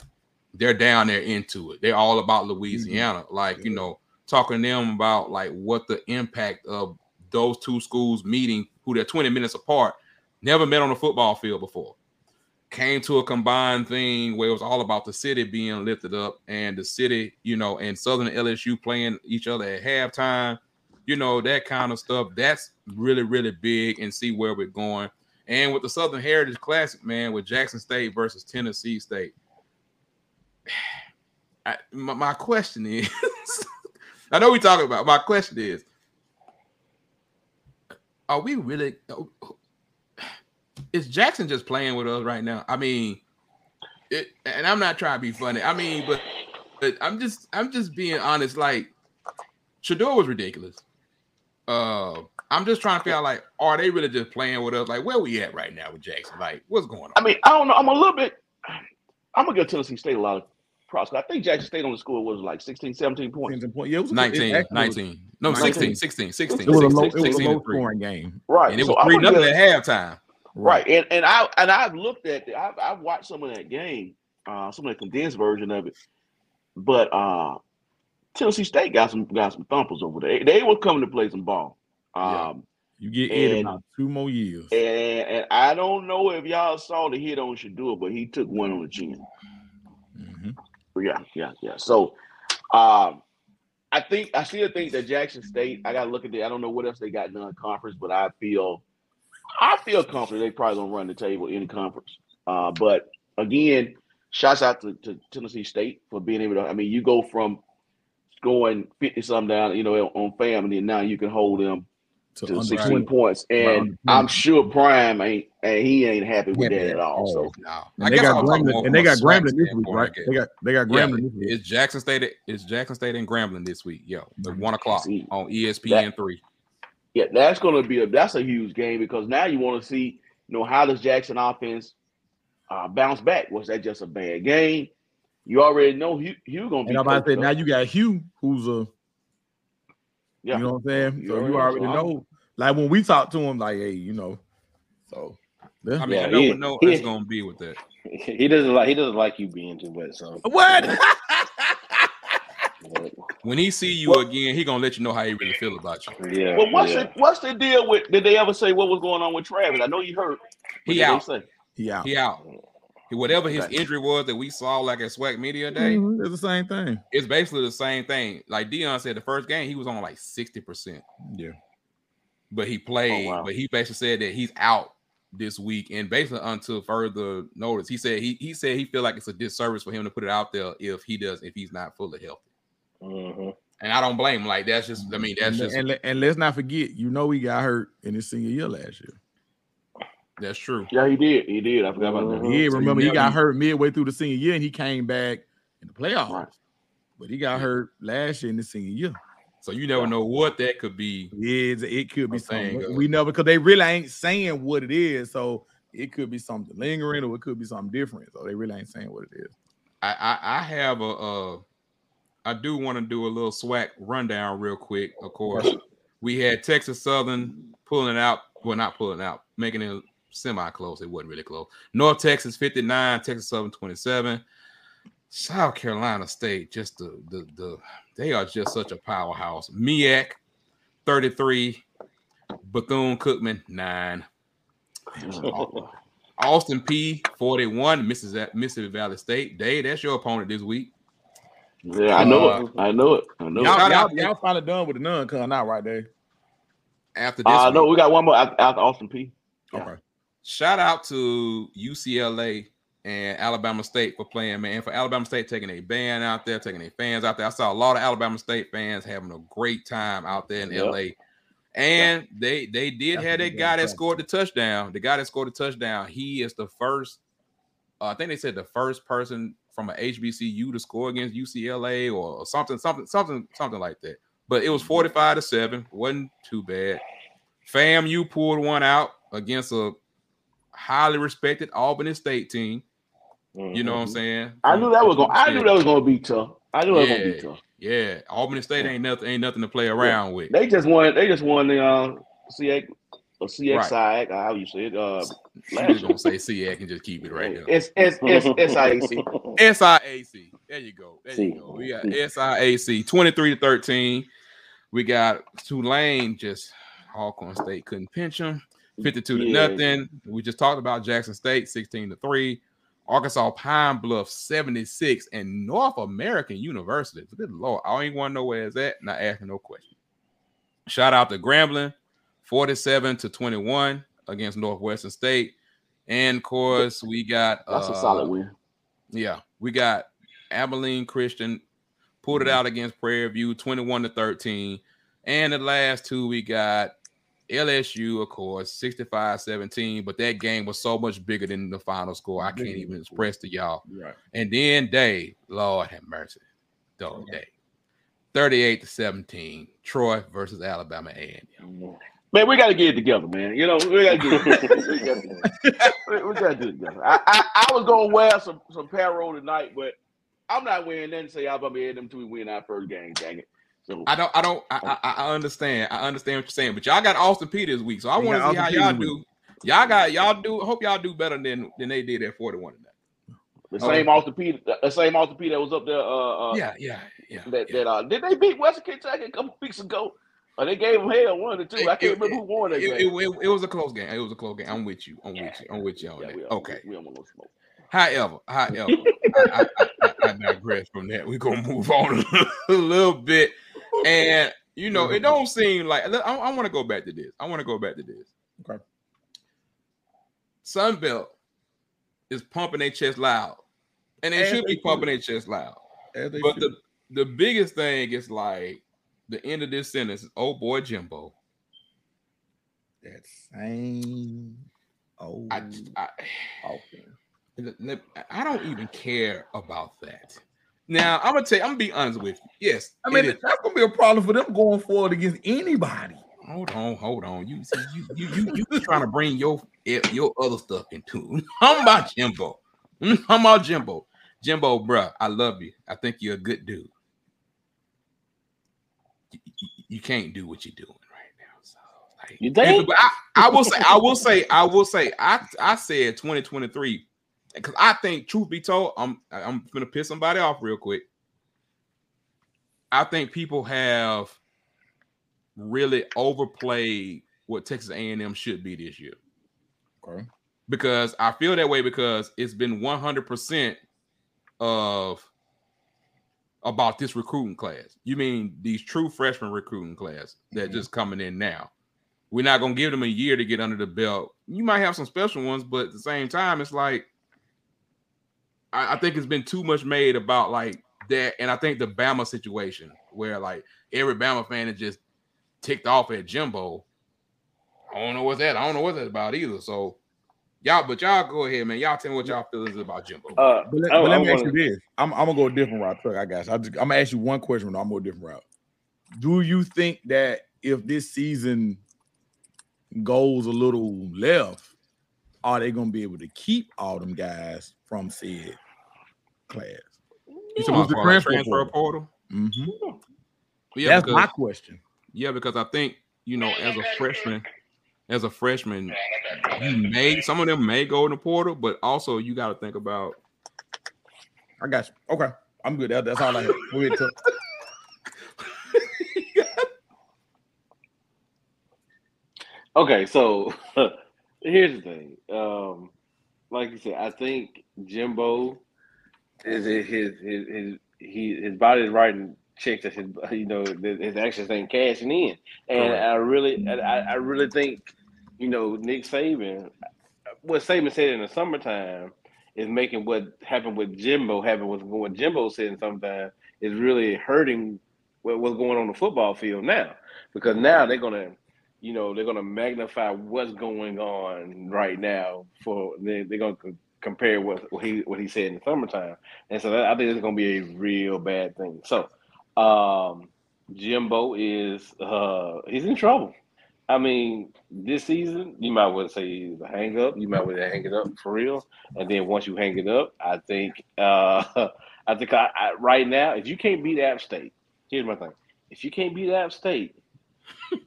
A: they're down there into it. They're all about Louisiana. Like, you know, talking to them about like what the impact of those two schools meeting, who they're 20 minutes apart, never met on a football field before. Came to a combined thing where it was all about the city being lifted up and the city, you know, and Southern LSU playing each other at halftime, you know, that kind of stuff. That's really, really big and see where we're going. And with the Southern Heritage Classic, man, with Jackson State versus Tennessee State, *sighs* I, my, my question is *laughs* I know we talking about my question is are we really is Jackson just playing with us right now? I mean, it, and I'm not trying to be funny. I mean, but but I'm just I'm just being honest. Like Shedeur was ridiculous. Uh, I'm just trying to figure out like, are they really just playing with us? Like, where we at right now with Jackson? Like, what's going on?
B: I mean, I don't know. I'm a little bit. I'm gonna give Tennessee State a lot of props. I think Jackson State on the score was like 16, 17 points.
C: Yeah, it was a- it
A: 19,
C: actually was-
A: 19. No,
B: 19.
A: 16, 16, 16,
C: It was a low,
A: 16,
C: it was a low scoring game.
B: Right.
A: And it
B: so
A: was 3 nothing at halftime.
B: Right, and and I and I've looked at the, I've I've watched some of that game, uh, some of the condensed version of it, but uh, Tennessee State got some got some thumpers over there. They were coming to play some ball.
A: Yeah.
B: Um,
C: You get
B: And-
C: about two more years.
B: and, and I don't know if y'all saw the hit on Shedeur, but he took one on the chin.
C: Mhm.
B: Yeah, yeah, yeah. So, um, I think I still think that Jackson State. I got to look at it. I don't know what else they got done conference, but I feel, I feel confident they probably gonna run the table in conference. Uh, but again, shouts out to, to Tennessee State for being able to. I mean, you go from going fifty some down, you know, on fam, and then now you can hold them
C: To
B: to sixteen points, and I'm sure Prime ain't, and he ain't happy with
C: Happy
B: that at all. So.
A: No.
C: And they got Grambling, and they got Grambling this week, right? They got they got Grambling this week.
A: it's Jackson State. It's Jackson State and Grambling this week. Yo, at one o'clock on ESPN three.
B: Yeah, that's going to be a that's a huge game because now you want to see, you know, how does Jackson offense uh, bounce back? Was that just a bad game? You already know Hue, Hue going to be.
C: And I'm about to say
B: coached
C: now you got Hue, who's a
B: yeah,
C: you know what I'm saying.
B: You
C: So you
B: already
C: already
B: know.
C: know. Like when we talk to him, like, hey, you know, so yeah.
A: I mean,
D: Yeah,
A: I know
D: he-
A: what it's gonna be with that. *laughs*
D: He doesn't like he doesn't like you being too wet. So
C: what?
A: When he see you again, he gonna let you know how he really feel about you.
D: yeah.
B: Well, what's
D: yeah.
B: the what's the deal with? Did they ever say what was going on with Travis? I know you heard. What
A: He out.
B: They say?
C: yeah,
A: He out. Whatever his injury was that we saw like at SWAC Media Day,
C: Mhm, it's the same thing.
A: it's basically the same thing. Like Deion said, the first game he was on like sixty percent,
C: Yeah,
A: but he played.
B: Oh, wow.
A: But he basically said that he's out this week, and basically until further notice, he said he he said he feel like it's a disservice for him to put it out there if he does if he's not fully healthy.
D: Mhm.
A: And I don't blame him. Like that's just I mean that's
C: and,
A: just
C: and, and let's not forget, you know, he got hurt in his senior year last year.
A: that's true.
B: Yeah, he did. He did. I forgot about that.
C: Yeah,
A: So you
C: remember he
A: never-
C: got hurt midway through the senior year, and he came back in the playoffs.
B: Right.
C: But he got hurt last year in the senior year.
A: So you never know what that could be.
C: Yeah, it could be
A: I'm saying,
C: something. We never because they really ain't saying what it is. So it could be something lingering or it could be something different. So they really ain't saying what it is.
A: I I, I have a uh I do want to do a little SWAC rundown real quick. Of course, we had Texas Southern pulling it out. Well, not pulling out, making it semi close. It wasn't really close. North Texas 59, Texas Southern 27. South Carolina State, just the the the they are just such a powerhouse. MEAC 33, Bethune Cookman 9. *laughs* Austin Peay 41, Mississippi, Mississippi Valley State. Dave, that's your opponent this week.
B: Yeah, I know
A: Uh,
B: it. I know it. I know
C: Y'all,
B: it.
C: Y'all, y'all finally done with the nun coming out right there.
A: After this,
B: Uh,
A: one.
B: no, we got one more after, after Austin Peay. Yeah.
C: Okay.
A: shout out to UCLA and Alabama State for playing, man. For Alabama State taking a band out there, taking their fans out there. I saw a lot of Alabama State fans having a great time out there in
B: Yep.
A: LA. And they they did
C: That's
A: have
C: a
A: that guy that scored the touchdown. The guy that scored the touchdown, he is the first. Uh, I think they said the first person from a HBCU to score against UCLA or something, something, something, something like that. But it was forty-five to seven. wasn't too bad. FAMU pulled one out against a highly respected Albany State team. You know what I'm saying?
B: I knew that was going. I knew that was going to be tough. I knew that was going to be
A: Yeah.
B: tough.
A: Yeah, Albany State ain't nothing, ain't nothing to play around with.
B: They just won. They just won the uh, CX or CXI.
A: Right.
B: How you say it? Uh,
A: You
B: last
A: just
B: year.
A: gonna say SIAC and just keep it right there.
B: It's it's it's SIAC.
A: SIAC. There you go. There
D: See.
A: you go. We got SIAC 23 to 13. We got Tulane just Alcorn State couldn't pinch them. 52 to
B: Yeah.
A: nothing. We just talked about Jackson State 16 to 3. Arkansas Pine Bluff 76 and North American University. Good lord. I don't even want to know where it's at. Not asking no question. Shout out to Grambling 47 to 21 against Northwestern State. And of course, we got
B: That's a
A: uh,
B: solid win.
A: yeah, we got Abilene Christian pulled it out against Prairie View 21 to 13. And the last two we got LSU, of course, 65 17. But that game was so much bigger than the final score. I can't even express to y'all.
C: Right.
A: And then Day, Lord have mercy, dog day. 38 to 17. Troy versus Alabama A&M.
B: Man, we got to get it together, man. You know, we got to get it. we got to we gotta do it together. I, I, I was gonna wear some some payroll tonight, but I'm not wearing nothing. to Say Alabama had them till we win our first game. Dang it! So
A: I don't, I don't, I, I, I understand. I understand what you're saying, but y'all got Austin Peay this week, so I want to see how
C: Austin Peay
A: y'all
C: this
A: do. Y'all got y'all do. Hope y'all do better than than they did at 41 tonight.
B: the
A: Oh.
B: same Austin Peay, the same Austin Peay that was up there. Uh, uh,
A: yeah, yeah, yeah.
B: That,
A: yeah.
B: that uh, did they beat Western Kentucky a couple weeks ago? Or they gave them hell one or two. I can't
A: It-
B: remember who won that
A: It,
B: game.
A: it, it, it was a close game. It was a close game. I'm with you. I'm with you. I'm with you on
B: Yeah, we,
A: okay.
B: we, we don't want no smoke.
A: However, however, I, I, I, I digress from that. We're gonna move *laughs* on a little bit, and you know, it don't seem like I, I want to go back to this. I want to go back to this.
C: Okay.
A: Sunbelt is pumping their chest loud, and they
C: As
A: should
C: they
A: be pumping
C: should.
A: their chest loud.
C: As they
A: But
C: should.
A: the the biggest thing is like the end of this sentence. is, Oh boy, Jimbo.
C: that same old
A: I, I I don't even care about that. Now I'm gonna tell you, I'm gonna be honest with you. Yes,
C: I mean, that's gonna be a problem for them going forward against anybody.
A: hold on, hold on. You see, you you you you trying to bring your eh, your other stuff into. *laughs* I'm about Jimbo. *laughs* I'm about Jimbo. Jimbo, bruh, I love you. I think you're a good dude. You, can't do what you're doing right now. So, like,
D: You think?
A: I, I will say, I will say, I will say, I I said 2023 because I think, truth be told, I'm I'm gonna piss somebody off real quick. I think people have really overplayed what Texas A&M should be this year
C: Okay.
A: because I feel that way because it's been 100% of about this recruiting class. You mean these true freshman recruiting class that
C: Mhm.
A: just coming in now? We're not gonna give them a year to get under the belt. You might have some special ones, but at the same time, it's like I, I think it's been too much made about like that, and I think the Bama situation where like every Bama fan is just ticked off at Jimbo. I don't know what's that. I don't know what that's about either. So y'all, but y'all go ahead, man. Y'all tell me what y'all feelings about Jimbo.
D: Uh,
C: But let,
D: I-
C: but let me ask
D: wanna-
C: you this. I'm, I'm gonna go a different route. Chuck, I guess. I just, I'm gonna ask you one question. I'm going a different route. Do you think that if this season goes a little left, are they gonna be able to keep all them guys from said class?
A: You
C: talking about the transfer
A: transfer
C: portal?
A: portal?
C: Mm-hmm.
A: Yeah,
C: That's
A: because,
C: my question.
A: yeah, because I think you know, as a freshman, as a freshman, you may some of them may go in the portal, but also you got to think about
C: I got you. Okay, I'm good. That, that's all I have. Go ahead, Chuck.
D: Okay, so *laughs* here's the thing. Um, like you said, I think Jimbo is his his his, his he his body is writing checks that his you know his actions ain't cashing in, and
A: Correct.
D: I really I, I really think you know Nick Saban, what Saban said in the summertime is making what happened with Jimbo happen with what Jimbo said in summertime is really hurting what, what's going on the football field now. Because now they're gonna you know they're gonna magnify what's going on right now for they, they're gonna compare what, what he what he said in the summertime. And so that, I think it's gonna be a real bad thing. So um Jimbo is uh he's in trouble I mean this season you might want to say he's hang up you might want to hang it up for real and then once you hang it up I think uh *laughs* I think I, I right now if you can't beat App State here's my thing if you can't beat App State *laughs*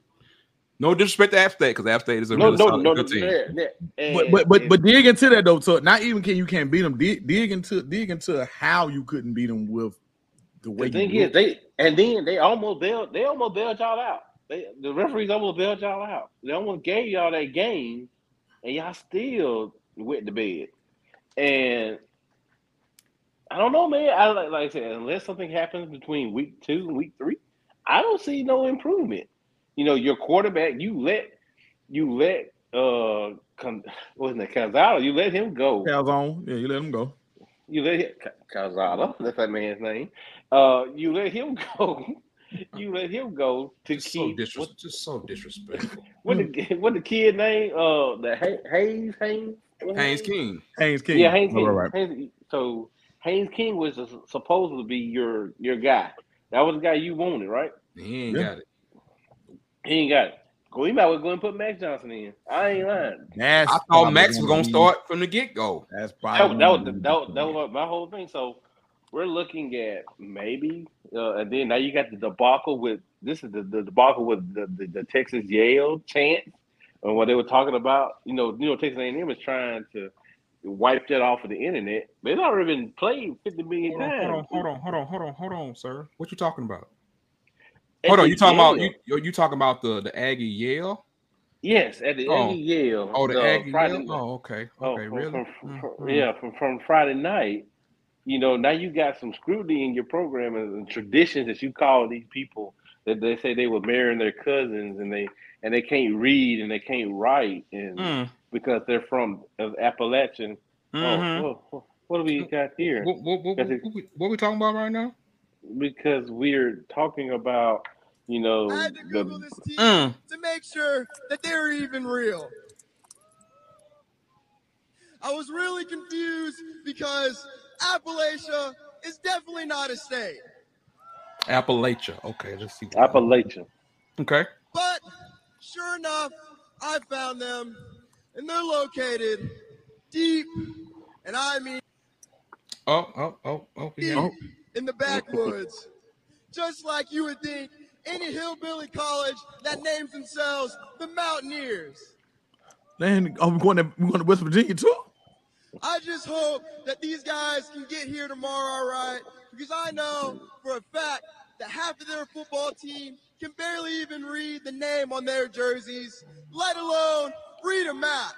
A: No disrespect to App State because App State is a
D: no,
A: really
D: no,
A: solid,
D: no,
A: good team.
D: yeah, yeah.
C: But
D: And
C: but but,
D: if-
C: but dig into that though. So not even can you can't beat them. Dig, dig into dig into how you couldn't beat them with the way
D: the thing
C: you
D: is, they and then they almost bailed. They almost bailed y'all out. They, the referees almost bailed y'all out. They almost gave y'all that game, and y'all still went to bed. And I don't know, man. I like, like I said, unless something happens between week two and week three, I don't see no improvement. You know, your quarterback, you let you let uh, Con, *laughs* wasn't it Calzada? You let him go.
C: Calzone. Yeah, you let him go.
D: You let him Calzada. *laughs* That's that man's name. Uh, you let him *laughs* go. *laughs* You let him go to
A: Just so
D: keep
A: disres-
D: what,
A: just so disrespectful. *laughs*
D: what the what the kid name? Uh, the Hay- Hayes Haynes What
A: Haynes? King.
C: Haynes King.
D: Yeah, Haynes
C: Oh,
D: King.
C: right, right.
D: Haynes, so Haynes King was supposed to be your your guy. That was the guy you wanted, right?
A: He ain't
C: Yeah.
A: got it.
D: He ain't got it. Well, he might well go and put Max Johnson in. I ain't lying.
C: That's
A: I thought Max was gonna
C: be-
A: start from the get go.
C: That's probably
D: that was
C: gonna
D: that, was-
C: the-
D: that was my whole thing. So we're looking at maybe, uh, and then now you got the debacle with this is the, the debacle with the, the, the Texas Yell chant and what they were talking about. You know, you know, Texas A&M is trying to wipe that off of the internet. They've already been played fifty million
A: Hold hold on, hold on, hold on, hold on, hold on, sir. What you talking about?
D: At
A: Hold on, you talking about you? You talking about the the Aggie Yell?
D: Yes, at the
A: Oh.
D: Aggie Yell.
A: Oh, the
D: uh,
A: Aggie
D: Friday
A: Yell.
D: night.
A: Oh, okay,
D: Oh, from,
A: really?
D: from- from-
A: mm.
D: yeah, from, from Friday night. You know, now you got some scrutiny in your program and, and traditions that you call these people that they say they were marrying their cousins and they and they can't read and they can't write and
A: Mm,
D: because they're from of Appalachian.
A: mhm.
D: Oh, oh, what do we got here?
A: What, what, what,
D: Because
A: what,
D: it-
A: what we, we talking about right now?
D: Because we're talking about, you know,
E: I had to Google
D: the
E: this team
A: Mm.
E: to make sure that they're even real. I was really confused because Appalachia is definitely not a state.
A: Appalachia. Okay, let's see.
D: Appalachian.
A: Okay.
E: But sure enough, I found them, and they're located deep, and I mean
A: Oh, oh, oh, oh. we
E: deep
A: have-
E: in the backwoods. Just like you would think any hillbilly college that names themselves the Mountaineers.
C: Man, are oh, we going to we going to West Virginia too?
E: I just hope that these guys can get here tomorrow, all right? Because I know for a fact that half of their football team can barely even read the name on their jerseys, let alone read a map.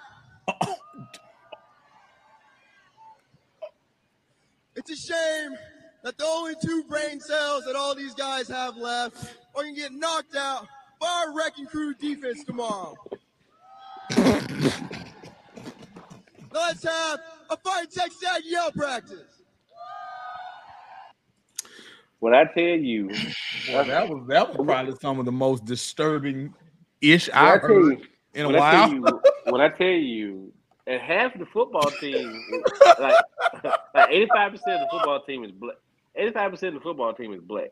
E: It's a shame that the only two brain cells that all these guys have left are going to get knocked out by our wrecking crew defense tomorrow. Let's have a fight Texas Ag yell practice.
D: When I tell you,
C: Well, that was that was probably some of the most disturbing ish
D: I
C: I've heard
D: you,
C: in a
D: when I tell
C: while.
D: you, when I tell you, and half the football team, like *laughs* like eighty five percent of the football team is black. Eighty five percent of the football team is black.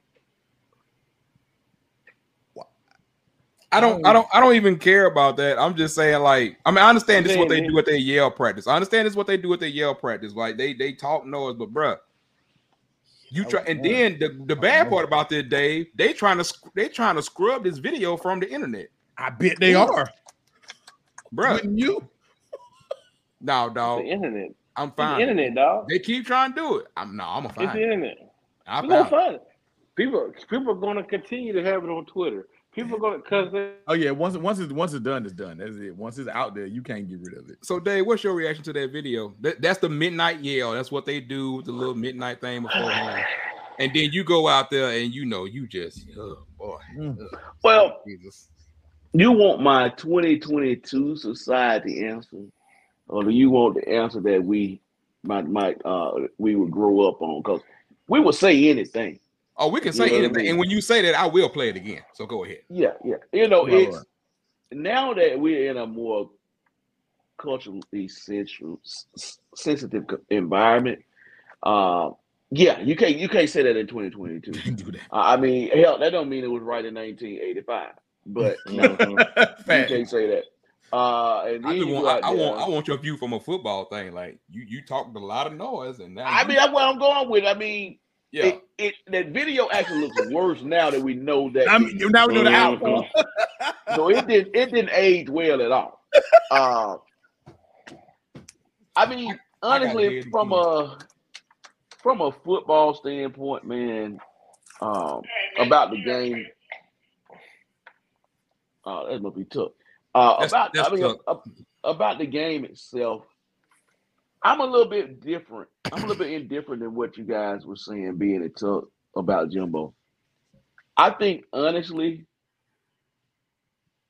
A: I don't, I um, don't, I don't even care about that. I'm just saying, like, I mean, I understand this is what they do at their Yell practice. I understand this is what they do at their Yell practice. Like, they they talk noise, but bruh, you try, and then the, the bad part about this, Dave, they trying to they trying to scrub this video from the internet,
C: I bet they are.
A: bruh.
C: Wouldn't you? *laughs*
A: No,
D: It's
A: dog,
D: the internet.
A: I'm
D: It's the internet, dog.
A: They keep trying to do it. I'm no, I'm a
D: It's
A: fine.
D: the internet.
A: I
D: We're gonna find it. People, people are gonna continue to have it on Twitter. People are gonna because
C: Oh yeah, once once it's once it's done, it's done. That's it. Once it's out there, you can't get rid of it.
A: So, Dave, what's your reaction to that video? That, that's the midnight yell. That's what they do, with the little midnight thing beforehand. *sighs* and then you go out there and you know you just oh boy.
C: Mm.
A: Ugh.
B: Well,
A: Jesus.
B: you want my 2022 society answer, or do you want the answer that we might might uh we would grow up on? Because we would say anything.
A: Oh, we can
B: You
A: say
B: know what I
A: anything,
B: mean?
A: and when you say that, I will play it again. So go ahead.
B: Yeah, yeah. You know,
C: Right,
B: it's
C: right.
B: now that we're in a more culturally sensual, s- s- sensitive environment. Uh, yeah, you can't you can't say that in 2022. *laughs*
C: do that.
B: Uh, I mean, hell, that don't mean it was right in 1985, but *laughs* no, *laughs* you
C: Fact.
B: can't say that. Uh, and
A: I
B: then
A: just
B: you
A: want, I, I want, I want your view from a football thing. Like you, you talked a lot of noise, and now
B: I
A: you-
B: mean, that's what I'm going with. I mean,
A: yeah,
B: it, it that video actually looks worse now that we know that.
C: I mean, now we know the outcome.
B: so it didn't it didn't age well at all. Uh, I mean,
A: I gotta hear
B: honestly,
A: it
B: from a from a football standpoint, man, um, about the game, uh, that must be tough. Uh,
A: That's-
B: about
A: that's
B: I mean,
A: tough.
B: a- about the game itself, I'm a little bit different. I'm a little bit indifferent than what you guys were saying, being a tough about Jimbo. I think honestly,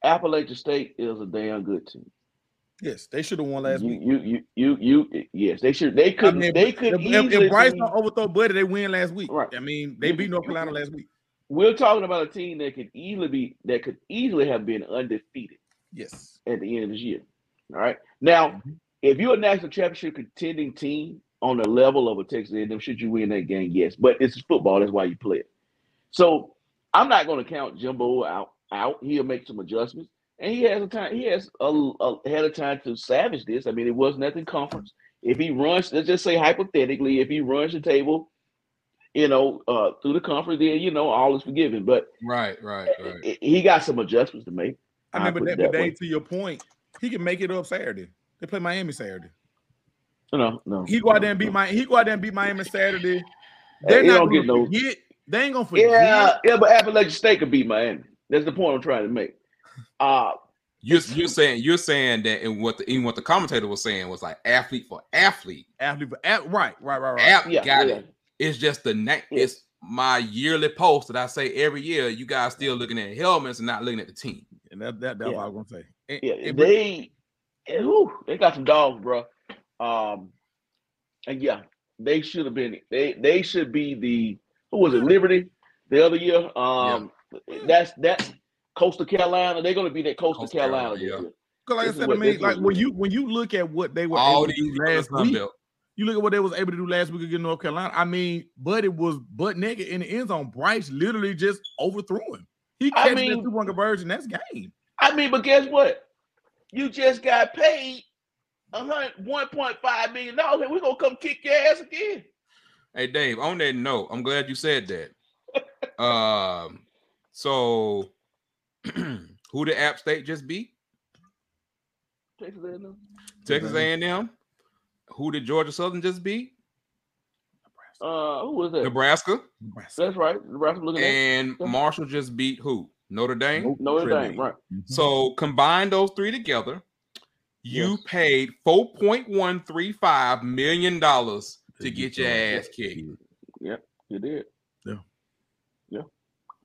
B: Appalachian State is a damn good team.
C: Yes, they should have won last
B: you,
C: week.
B: you, you, you, you, yes, they should. They
C: I
B: could.
C: mean,
B: they could
C: if,
B: easily.
C: if
B: Brice
C: don't overthrow Buddy, they win last week.
B: Right.
C: I mean, they beat North Carolina last week.
B: we're talking about a team that could easily be that could easily have been undefeated
C: Yes.
B: at the end of this year. All right. Now,
C: Mhm.
B: If you're a national championship contending team on the level of a Texas A&M, should you win that game? Yes, but it's football. That's why you play it. So I'm not going to count Jimbo out. Out. He'll make some adjustments, and he has a time. He has a, a had a time to savage this. I mean, it was nothing conference. If he runs, let's just say hypothetically, if he runs the table, you know, uh, through the conference, then you know all is forgiven. But
A: right, right, right.
B: he- he got some adjustments to make.
C: I
B: I'll
C: mean, but
B: put
C: that,
B: it
C: but. Dave, to your point, he can make it up Saturday. They play Miami Saturday.
B: No, no.
C: He go out
B: no,
C: there and beat my he go out there and beat Miami Saturday. They're not
B: don't
C: gonna
B: get no-
C: forget. They ain't gonna forget.
B: Yeah, yeah, but Appalachian State could beat Miami. That's the point I'm trying to make. Uh
A: You're, you're saying you're saying that, and what the, even what the commentator was saying was like athlete for athlete.
C: Athlete, for- at, right, right, right, right.
A: App
B: yeah,
A: got
B: yeah.
A: it. It's just the next.
B: Yeah.
A: It's my yearly post that I say every year. You guys still looking at helmets and not looking at the team.
C: And that, that that's
B: Yeah.
C: what I was gonna say. And-
B: Yeah,
C: and-
B: they, eh, whew, they got some dogs, bro. Um, and yeah, they should have been. They they should be the who was it? Liberty the other year. Um, that's that's Coastal Carolina. They're going to be that Coastal,
A: Coastal
B: Carolina.
A: Carolina, yeah.
C: Cause like
B: This
C: I
B: is
C: said, I mean, like when you when you look at what they were
A: All
C: able to
A: these
C: do last week,
A: Belt.
C: you look at what they was able to do last week against North Carolina. I mean, but it was butt naked in the end zone. Brice literally just overthrew him. He
B: I
C: catches
B: mean-
C: that two point conversion. That's game.
B: I mean, but guess what? You just got paid a hundred one point five million dollars, and we're gonna come kick your ass again.
A: Hey Dave, on that note, I'm glad you said that. *laughs* um, so *clears throat* who the App State just beat?
B: Texas A&M.
A: Texas. A&M. Who did Georgia Southern just beat?
B: Uh, who was that?
A: Nebraska.
B: That's right. Nebraska looking at
A: And Marshall just beat who? Notre Dame.
C: Nope.
B: Notre
C: Trinity.
B: Dame, right?
A: So combine those three together, you
B: Yes.
A: paid four point one three five million dollars to get your ass kicked.
B: Yep, you did.
C: Yeah.
B: Yeah.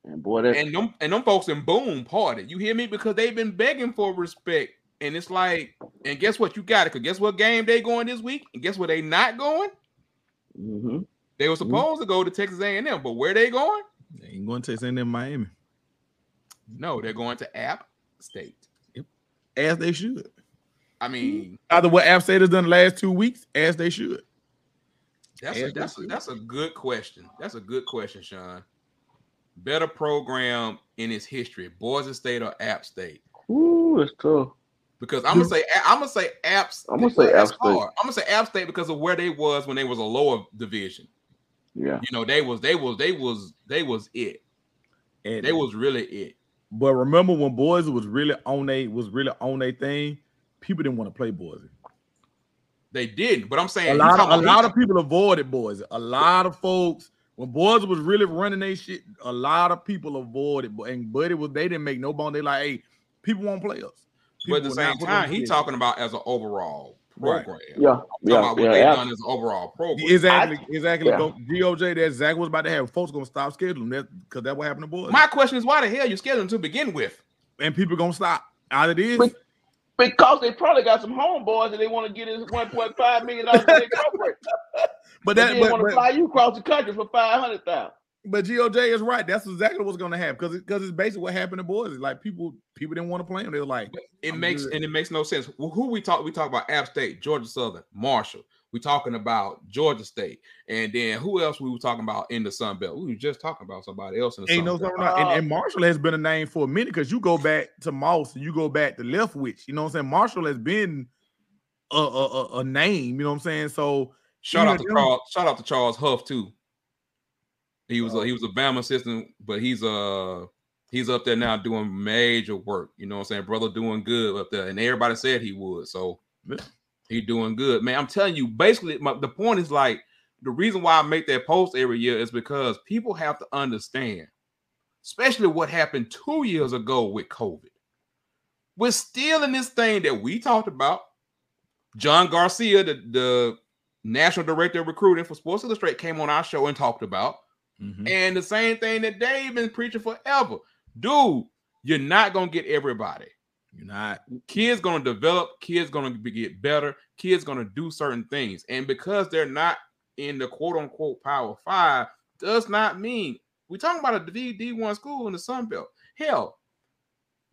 B: And boy, that
A: And them and them folks in Boone party. You hear me? Because they've been begging for respect. And it's like, and guess what? You got it. Because guess what game they going this week? And guess where they not going?
B: hmm
A: They were supposed to go to Texas A&M, but where they going?
C: They ain't going to Texas A&M Miami
A: No, they're going to App State.
C: as they should.
A: I mean,
C: Either what App State has done the last two weeks, as they should.
A: that's a,
C: As they
A: that's a, that's a good question. That's a good question, Sean. Better program in its history, Boise State or App State?
B: Ooh, it's tough.
A: Because I'm gonna say I'm gonna say App.
B: I'm gonna say App State.
A: hard. I'm gonna say App State because of where they was when they was a lower division.
B: Yeah.
A: You know, they was they was they was they was it.
C: And
A: They was really it.
C: But remember when Boise was really on a was really on a thing, people didn't want to play Boise.
A: They didn't, but I'm saying
C: A lot of a lot of people avoided Boise. A lot of folks when Boise was really running their shit, a lot of people avoided. And Buddy was they didn't make no bone. They like, hey, people won't play us.
A: but at the same time, he talking about as an overall
C: Right.
A: program.
B: Yeah,
A: I'm
B: yeah,
A: what
B: yeah.
A: they've done as an overall program.
C: Exactly, exactly.
B: yeah.
C: Go, GOJ, that Zach was about to have. Folks gonna stop scheduling that because that's what happened to Boise.
A: My question is, why the hell you scheduling to begin with?
C: and people gonna stop. Out it is.
B: But- Because they probably got some homeboys and they want to get his one point five million dollars for their *laughs* corporate.
C: But
B: They
C: that, but,
B: want to fly you across the country for five hundred thousand.
C: But GOJ is right. That's exactly what's gonna happen because because it's basically what happened to Boise. It's like people people didn't want to play them. They were like,
A: It makes
C: good.
A: and it makes no sense. Well, who we talk? We talk about App State, Georgia Southern, Marshall. We talking about Georgia State, and then who else we were talking about in the Sun Belt? We were just talking about somebody else in the
C: ain't
A: Sun Belt.
C: and, and Marshall has been a name for a minute because you go back to Moss and you go back to Leftwich. You know what I'm saying? Marshall has been a a, a, a name. You know what I'm saying? So
A: Shout out to
C: them-
A: Charles. Shout out to Charles Huff too. He was a, he was a Bama assistant, but he's uh he's up there now doing major work. You know what I'm saying? Brother doing good up there, and everybody said he would. So he doing good, man. I'm telling you, basically, my, the point is like the reason why I make that post every year is because people have to understand, especially what happened two years ago with COVID. We're still in this thing that we talked about. John Garcia, the, the national director of recruiting for Sports Illustrated, came on our show and talked about.
C: Mhm.
A: And the same thing that Dave been preaching forever. Dude, you're not gonna get everybody.
C: you're not.
A: Kids gonna develop, kids gonna be, get better, kids gonna do certain things. And because they're not in the quote unquote power five, does not mean we're talking about a D D1 school in the Sun Belt. Hell,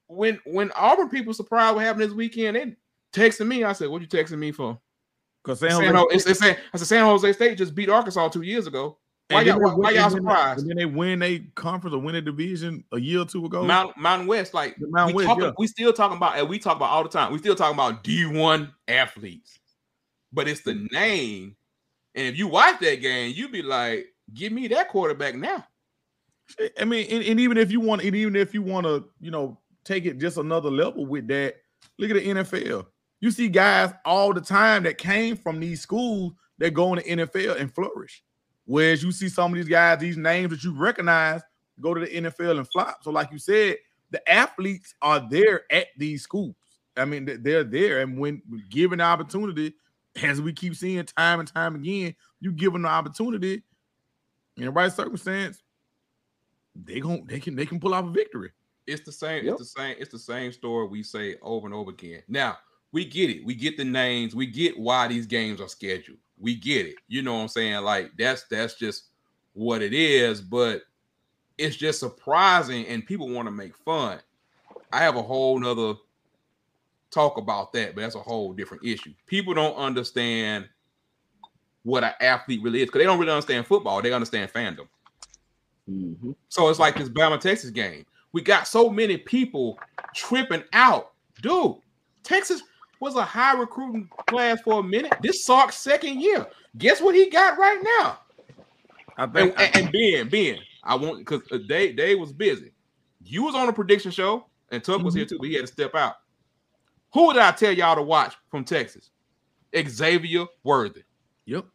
A: when when Auburn people surprised what happened this weekend, they texted me. I said, What you texting me for?
C: Because San
A: San
C: Jose,
A: Jose, it's, I said San Jose State just beat Arkansas two years ago. Why y'all, why, why y'all
C: and then they-
A: surprised?
C: And then they win a conference or win a division a year or two ago.
A: Mount Mountain West, like
C: Mountain
A: we,
C: West,
A: talking,
C: yeah.
A: we still talking about, and we talk about all the time. We still talking about D1 athletes, but it's the name. And if you watch that game, you'd be like, "Give me that quarterback now."
C: I mean, and, and even if you want, and even if you want to, you know, take it just another level with that, look at the NFL. You see guys all the time that came from these schools that go in the NFL and flourish. Whereas you see some of these guys, these names that you recognize, go to the NFL and flop. So, like you said, the athletes are there at these schools. I mean, they- they're there, and when given the opportunity, as we keep seeing time and time again, you give them the opportunity in the right circumstance, they gon' they can they can pull off a victory.
A: It's the same.
B: Yep.
A: It's the same. It's the same story we say over and over again. Now we get it. We get the names. We get why these games are scheduled. We get it. You know what I'm saying? Like that's that's just what it is. But it's just surprising, and people want to make fun. I have a whole nother talk about that, but that's a whole different issue. People don't understand what an athlete really is because they don't really understand football. They understand fandom.
B: Mm-hmm.
A: So it's like this Bama Texas game. We got so many people tripping out. Dude, Texas was a high recruiting class for a minute. This Sark's second year. Guess what he got right now?
C: I think
A: and, and Ben, Ben, I want because Dave, uh, Dave was busy. You was on a prediction show, and Tuck was here mm-hmm. too, but he had to step out. Who did I tell y'all to watch from Texas? Xavier Worthy.
C: yep.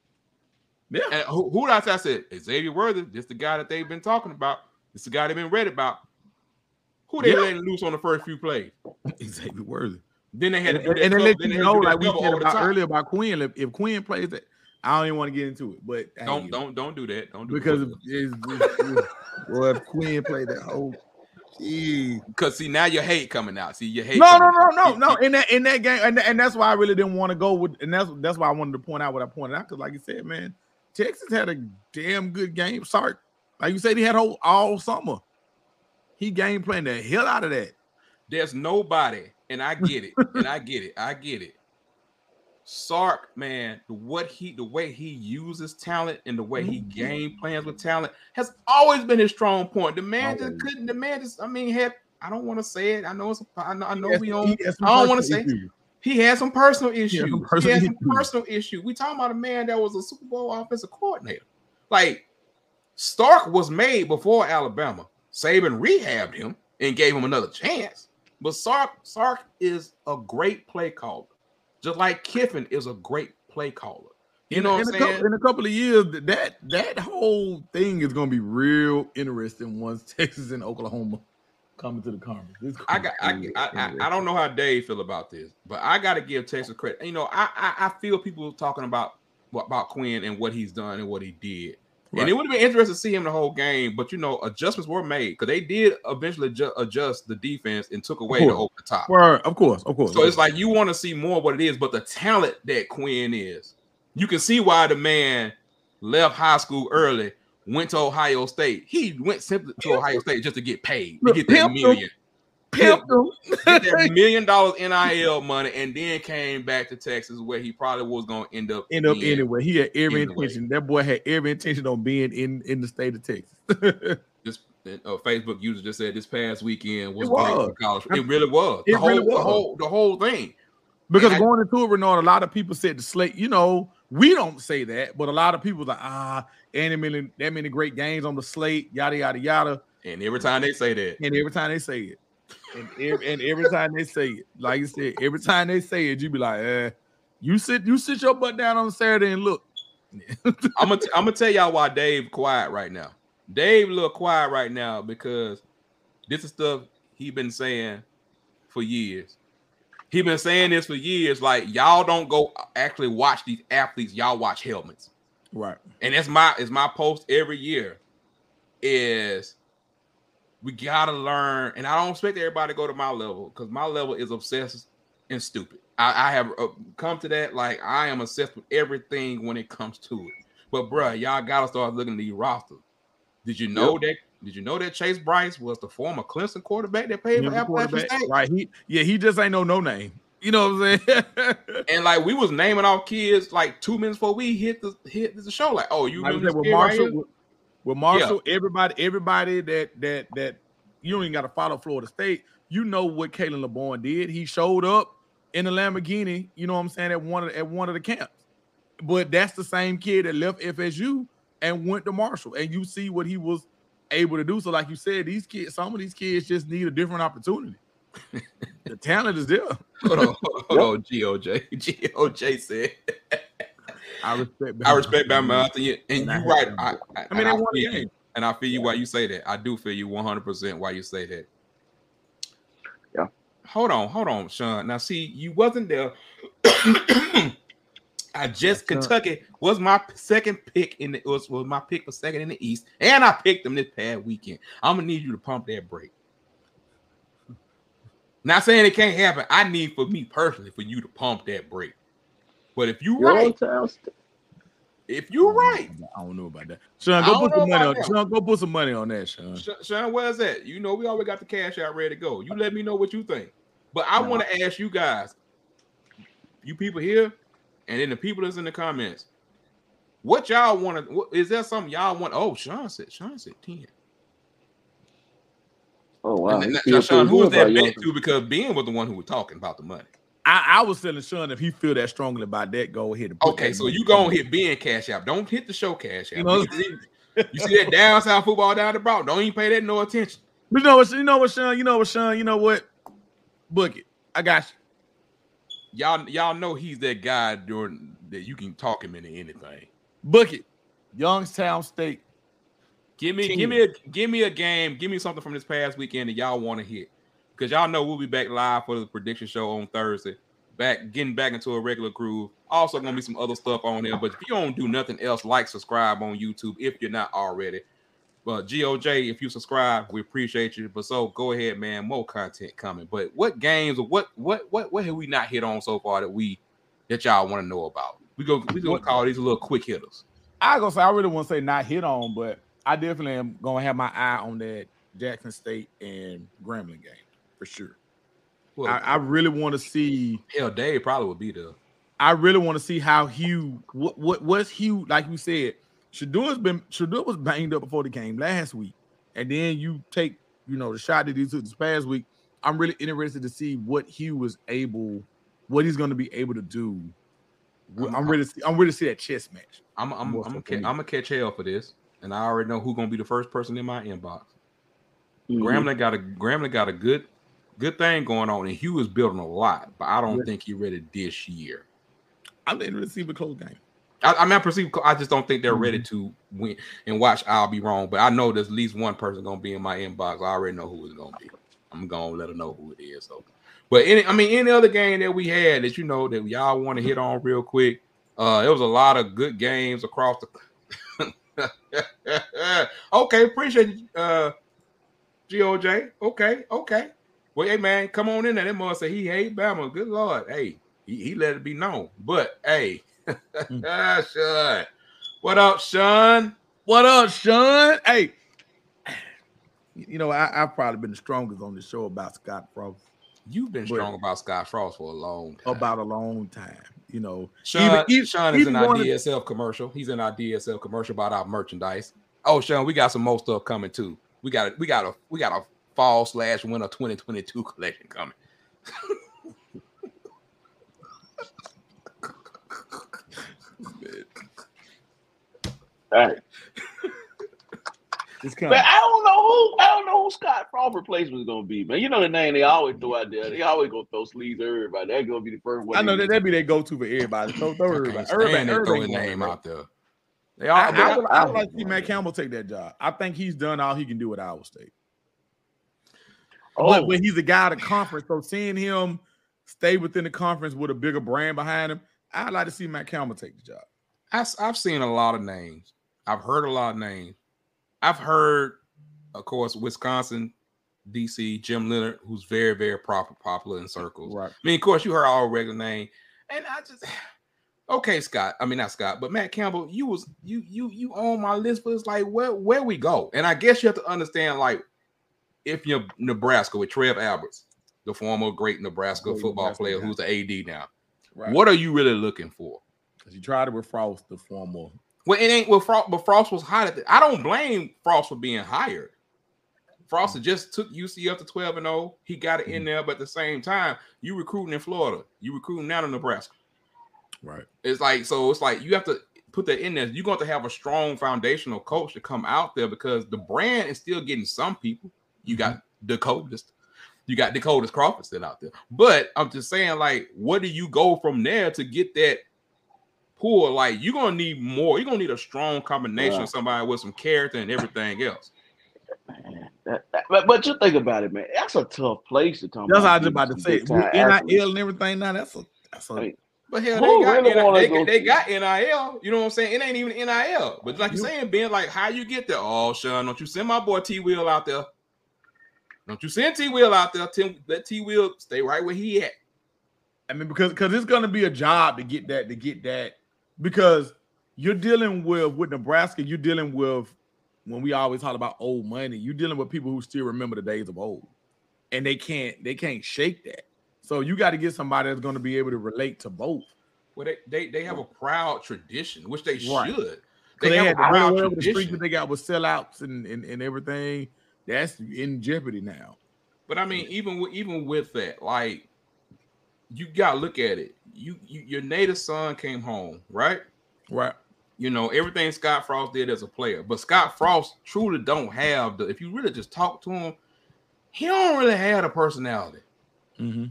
C: Yeah.
A: And who, who did I say? I said Xavier Worthy. This the guy that they've been talking about. This the guy they've been read about. Who they
C: Yeah.
A: letting loose on the first few plays? *laughs*
C: Xavier Worthy.
A: Then they had
C: And, and,
A: that
C: then let you know,
A: to do that
C: like we said about earlier about Quinn. If, if Quinn plays that, I don't even want to get into it. But hey,
A: Don't don't don't do that. Don't do
C: because
A: it.
C: it's, it's, it's, well, if Quinn played that whole.
A: Because see now your hate coming out. See your hate.
C: No, no, no, no, no. In that in that game, and, and that's why I really didn't want to go with, and that's that's why I wanted to point out what I pointed out. Because, like you said, man, Texas had a damn good game. Sorry, like you said, he had whole all summer. He game playing the hell out of that.
A: There's nobody, and I get it, and I get it, I get it. Sark, man, the what he the way he uses talent and the way he
C: Mm-hmm.
A: game plans with talent has always been his strong point. The man just couldn't. The man just, I mean, had I don't want to say it. I know it's. I know. I know
C: has-
A: we
C: he
A: on. I don't wanna say-
C: issues.
A: He had some personal issues. He
C: personal
A: had some
C: issues.
A: personal issue. We talking about a man that was a Super Bowl offensive coordinator. Like Sark was made before Alabama. Saban rehabbed him and gave him another chance. But Sark Sark is a great play caller, just like Kiffin is a great play caller. You know what
C: in
A: I'm
C: a couple, in a couple of years, that that whole thing is going to be real interesting once *laughs* Texas and Oklahoma come to the conference.
A: I got I, I, I, I don't know how Dave feel about this, but I got to give Texas credit. You know, I, I I feel people talking about about Quinn and what he's done and what he did.
C: Right.
A: And it would have been interesting to see him the whole game, but you know, adjustments were made because they did eventually ju- adjust the defense and took away the over the top.
C: Well, of course, of course.
A: So it's like you want to see more of what it is, but the talent that Quinn is, you can see why the man left high school early, went to Ohio State. He went simply to Ohio State just to get paid, to get that million,
C: pimped him.
A: get that *laughs* million dollars NIL money, and then came back to Texas where he probably was going to end up.
C: End up anyway. He had every
A: Anyway.
C: intention. That boy had every intention on being in in the state of Texas. *laughs*
A: This uh, Facebook user just said this past weekend was,
C: It was.
A: for college. It really was.
C: It
A: the whole,
C: really
A: the whole, the whole thing.
C: Because
A: And I-
C: going into it, Renard, a lot of people said the slate, you know, we don't say that, but a lot of people like, ah, any many that many great games on the slate, yada yada yada.
A: And every time they say that,
C: And every time they say it, and every, and every time they say it, like you said, every time they say it, you be like, eh, you sit you sit your butt down on Saturday and look.
A: I'm gonna I'm gonna tell y'all why Dave quiet right now. Dave little quiet right now because this is stuff he been saying for years. He been saying this for years. Like y'all don't go actually watch these athletes. Y'all watch helmets,
C: Right.
A: and that's my is my post every year. Is we gotta learn, and I don't expect everybody to go to my level because my level is obsessed and stupid. I, I have uh, come to that like I am obsessed with everything when it comes to it. But bruh, y'all gotta start looking at these rosters. Did you know that? Did you know that Chase Brice was the former Clemson quarterback that played for Appalachian? State?
C: Right. He yeah, he just ain't no no name. You know what I'm saying? *laughs*
A: And like we was naming off kids like two minutes before we hit the hit the show. Like, oh, you
C: Like
A: remember
C: said,
A: this kid right
C: Marshall,
A: here?
C: With, Marshall, everybody, everybody that that that you don't even got to follow Florida State. You know what Khalan Laborn did. He showed up in a Lamborghini. You know what I'm saying at one of at one of the camps. But that's the same kid that left FSU and went to Marshall, and you see what he was able to do. So, like you said, these kids, some of these kids just need a different opportunity. *laughs* the talent is there.
A: Hold on, hold on, *laughs* GOJ. GOJ *laughs* said,
C: I respect.
A: I respect Bama Anthony, and
C: And
A: you
C: have
A: right. I, I,
C: I mean,
A: I
C: won the
A: feel
C: game.
A: you, and I feel you why you say that. I do feel you 100 percent why you say that.
B: Yeah.
A: Hold on, hold on, Sean. Now, see, you wasn't there. *coughs* I just
C: Sean.
A: Kentucky was my second pick in the was, was my pick for second in the East, and I picked them this past weekend. I'm gonna need you to pump that break. Not saying it can't happen. I need for me personally for you to pump that brake. But if you
B: Your
A: right,
B: st-
A: if you oh, right,
C: I don't know about that. Sean, go put some money on.
A: that.
C: Sean, go put some money on that, Sean.
A: Sean, where's that? You know, we always got the cash out ready to go. You let me know what you think. But I want to ask you guys, you people here, and then the people that's in the comments, what y'all want to? Is there something y'all want? Oh, Sean said. Sean said ten.
B: Oh wow.
A: And
B: he
A: now, Sean,
B: pretty
A: who was that bet to? Because Ben was the one who was talking about the money.
C: I, I was telling Sean if he feel that strongly about that, go ahead. And
A: Okay, so you go and hit Ben cash out. Don't hit the show cash out.
C: You know-
A: you see that down south football down the broad. Don't even pay that no attention.
C: But you know what? You know what, Sean? You know what, Sean? You know what? Book it. I got you.
A: Y'all, y'all know he's that guy during that you can talk him into anything.
C: Book it. Youngstown State.
A: Give me,
C: Ten.
A: give me a, give me a game. Give me something from this past weekend that y'all want to hit, because y'all know we'll be back live for the prediction show on Thursday. Back, getting back into a regular groove. Also, gonna be some other stuff on there. But if you don't do nothing else, like subscribe on YouTube if you're not already. But GOJ, if you subscribe, we appreciate you. But so go ahead, man. More content coming. But what games or what what what what have we not hit on so far that we that y'all want to know about? We go we gonna call these little quick hitters.
C: I gonna say I really want to say not hit on, but I definitely am gonna have my eye on that Jackson State and Grambling game for sure.
A: Well,
C: I, I really want to see.
A: hell, Dave probably would be there.
C: I really want to see how Hue. What what what's Hue like? You said Shedeur's been Shedeur was banged up before the game last week, and then you take you know the shot that he took this past week. I'm really interested to see what Hue was able, what he's going to be able to do.
A: I'm-
C: I'm ready. To see, I'm ready to see that chess match.
A: I'm I'm I'm, I'm. I'm gonna catch hell for this, and I already know who's gonna be the first person in my inbox.
B: Mhm.
A: Grambling got a Grambling got a good good thing going on, and Hue is building a lot, but I don't
C: Yeah.
A: think he ready this year.
C: I'm to see the close game.
A: I, I mean, I perceive. I just don't think they're ready
C: Mm-hmm.
A: to win. And watch, I'll be wrong, but I know there's at least one person gonna be in my inbox. I already know who it's gonna be. I'm gonna let her know who it is. So, but any, I mean, any other game that we had that you know that y'all want to hit on real quick. Uh, it was a lot of good games across the. *laughs* okay, appreciate you, uh, GOJ. Okay, okay. Well, hey man, come on in there. That must say he hate Bama. Good lord, hey, he, he let it be known. But hey, mm. *laughs* ah, Sean, what up, Sean?
C: What up, Sean? Hey, you know, I, I've probably been the strongest on the show about Scott Frost
A: You've been strong about Scott Frost for a long time.
C: about a long time. You know,
A: Sean,
C: even-
A: Sean is
C: even
A: in our
C: of-
A: DSL commercial. He's in our DSL commercial about our merchandise. Oh, Sean, we got some more stuff coming too. We got a, we got a we got a fall slash winter 2022 collection coming.
B: All right.
C: it's
B: But
C: coming.
B: I don't know who I don't know who Scott Frost replacement is gonna be, man. You know the name they always throw out there. They always gonna throw sleeves to everybody. That's gonna be the first one.
C: I know
B: they
C: that that be their go-to for everybody. Throw, throw
A: I
C: everybody.
A: can't
C: Everybody,
A: throw
C: everybody
A: his name out there. They all,
C: I,
A: they
C: I
A: all-
C: would, I would like to see Matt Campbell take that job. I think he's done all he can do at Iowa State.
B: Oh,
C: But, but he's a guy at a conference, so seeing him stay within the conference with a bigger brand behind him, I'd like to see Matt Campbell take the job.
A: I, have seen a lot of names. I've heard a lot of names. I've heard, of course, Wisconsin, DC, Jim Leonhard, who's very, very proper, popular in circles.
C: Right.
A: I mean, of course, you heard our regular name, and I just *sighs* okay, Scott. I mean, not Scott, but Matt Campbell. You was you you you on my list, but it's like where where we go, and I guess you have to understand like if you're Nebraska with Trev Alberts, the former great Nebraska
C: Great
A: football
C: Nebraska
A: player
C: guy.
A: who's the AD now.
C: Right.
A: What are you really looking for?
C: Because you tried it with Frost, the former.
A: Well, it ain't well, Frost, but Frost was hot at the, I don't blame Frost for being hired. Frost had just took UCF to 12 and 0. He got it in mm. there, but at the same time, you recruiting in Florida, you recruiting down in Nebraska.
C: Right.
A: It's like so. It's like you have to put that in there. You're going to have a strong foundational coach to come out there because the brand is still getting some people. You got mm-hmm. Dakotas, you got Dakota's Crawford still out there. But I'm just saying, like, what do you go from there to get that pool? Like, you're gonna need more. You're gonna need a strong combination
B: Yeah.
A: of somebody with some character and everything else.
B: that- that- but, but you think about it, man. That's a tough place to come.
C: That's what I was about to say.
B: big-time
C: With
B: athletes.
C: NIL and everything now, that's a that's a
B: I mean,
A: But hell, they got,
B: really
A: NIL they,
B: go-
A: they got NIL. You know what I'm saying? It ain't even NIL. But like you're saying, Ben, like how you get there? Oh, Sean, don't you send my boy T Will out there? Don't you send T Will out there? Tim, let T Will stay right where he at.
C: I mean, because because it's gonna be a job to get that to get that because you're dealing with with Nebraska, you're dealing with when we always talk about old money, you're dealing with people who still remember the days of old, and they can't they can't shake that. So you got to get somebody that's going to be able to relate to both.
A: Well, they, they they have a proud tradition, which they
C: Right.
A: should.
C: They,
A: They, have
C: had
A: a proud
C: away over the street
A: tradition.
C: that they got with sellouts and, and and everything. That's in jeopardy now.
A: But I mean, even with even with that, like you gotta look at it. You, you your native son came home, right?
C: Right.
A: You know everything Scott Frost did as a player, but Scott Frost truly don't have the. If you really just talk to him, he don't really have a personality.
C: Mm-hmm.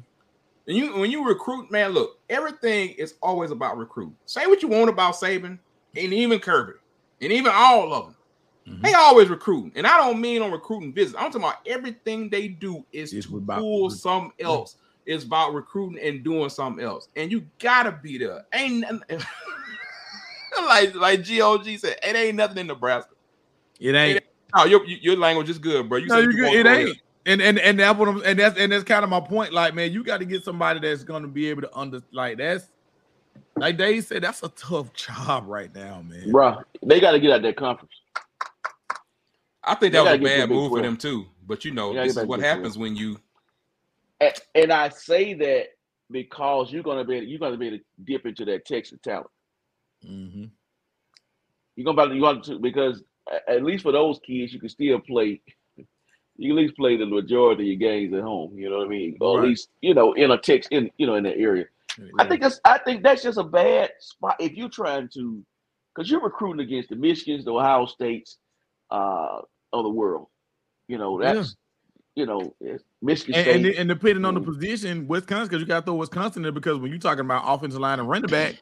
A: And you when you recruit, man, look, everything is always about recruit. Say what you want about Saban and even Kirby and even all of them.
C: Mhm.
A: They always recruiting, and I don't mean on recruiting business. I'm talking about everything they do is
C: It's
A: to
C: about-
A: pull something else. It's about recruiting and doing something else, and you gotta be there. Ain't nothing- *laughs* like like Gog said, it ain't nothing in Nebraska.
C: It ain't.
A: Oh, your your language is good, bro. You
C: No,
A: said
C: you
A: you
C: good. It
A: to go
C: ain't. And and and that's what I'm and that's and that's kind of my point. Like, man, you got to get somebody that's gonna be able to under like that's like they said, that's a tough *laughs* job right now, man.
B: Bro, they got to get out that conference.
A: I think that was a
B: gotta get to
A: bad move for them too. But you know, this is what happens when you
B: And, and I say that because you're gonna be you're gonna be able to dip into that Texas talent.
C: Mm-hmm.
B: You're gonna you want to because at least for those kids, you can still play. You can at least play the majority of your games at home. You know what I mean? Or at least you know in a text in you know in that area. I think that's I think that's just a bad spot if you're trying to because you're recruiting against the Michigans, the Ohio States uh, of the world. You know
C: Yeah.
B: that's you know Michigan
C: and,
B: State.
C: and, and depending on the
B: Mhm.
C: position, Wisconsin, because you got to throw Wisconsin in because when you're talking about offensive line and running back,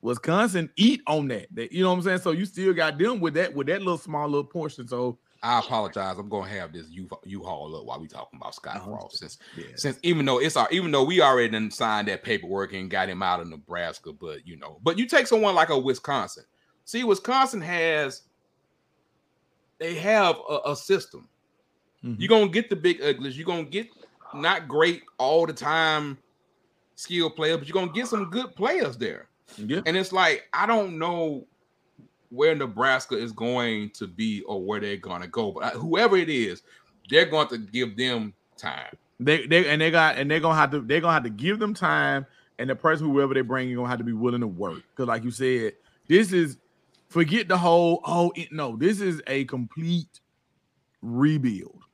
C: Wisconsin eat on that. They- you know what I'm saying? So you still got them with that with that little small little portion. So
A: I apologize. I'm gonna have this U U-Haul up while we talking about Scott
C: Oh,
A: Frost. Since
C: Yeah.
A: since even though it's our even though we already done signed that paperwork and got him out of Nebraska, but you know, but you take someone like a Wisconsin. See, Wisconsin has they have a, a system.
C: Mhm.
A: You're gonna get the big uglies, you're gonna get not great all the time skill players, but you're gonna get some good players there.
C: Yeah.
A: And it's like I don't know where Nebraska is going to be or where they're gonna go, but whoever it is, they're going to give them time.
C: They they and they got and they're gonna have to they're gonna have to give them time, and the person whoever they bring is gonna have to be willing to work. Because like you said, this is forget the whole oh it, no, this is a complete rebuild.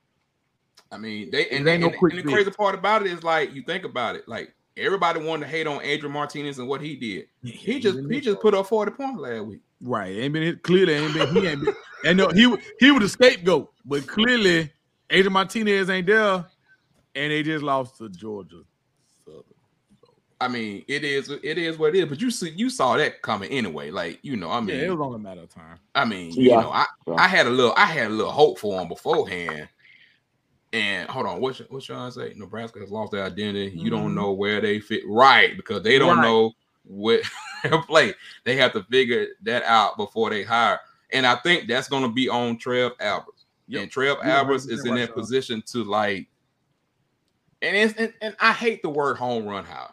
A: I mean, they
C: It
A: and,
C: no
A: and- and the crazy part about it is like you think about it, like everybody wanted to hate on Adrian Martinez and what he did. He just he just put up 40 points last week.
C: right ain't been clearly ain't been he ain't been *laughs* and no he he was the scapegoat, but clearly Adrian Martinez ain't there, and they just lost to Georgia. Southern.
A: I mean, it is it is what it is, but you see you saw that coming anyway. Like, you know, I mean,
C: yeah, it was only a matter of time.
A: I mean, you know, I,
B: Yeah.
A: I had a little I had a little hope for him beforehand. And hold on, what what Sean say? Nebraska has lost their identity. You don't
C: Mhm.
A: know where they fit, right? Because they don't
C: Right.
A: know what *laughs* play. They have to figure that out before they hire. And I think that's going to be on Trev Alberts.
C: Yep.
A: And Trev
C: You're
A: Alberts is in
C: right,
A: that position to like, and it's and, and I hate the word home run hire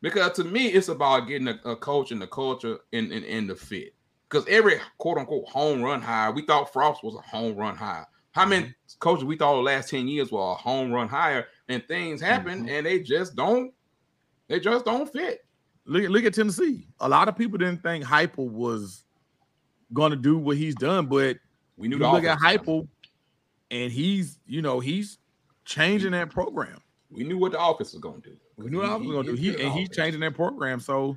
A: because to me it's about getting a, a coach and the culture in in, in the fit. Because every quote unquote home run hire, we thought Frost was a home run hire. How many
C: Mm-hmm.
A: coaches we thought the last 10 years were a home run hire and things happen
C: Mm-hmm.
A: and they just don't they just don't fit.
C: Look at look at Tennessee. A lot of people didn't think Heupel was going to do what he's done, but
A: We knew
C: you look at
A: offense was coming.
C: Heupel, and he's you know he's changing that program.
A: We knew what the office was gonna do.
C: We knew what he was going to do. He and he's changing that program. So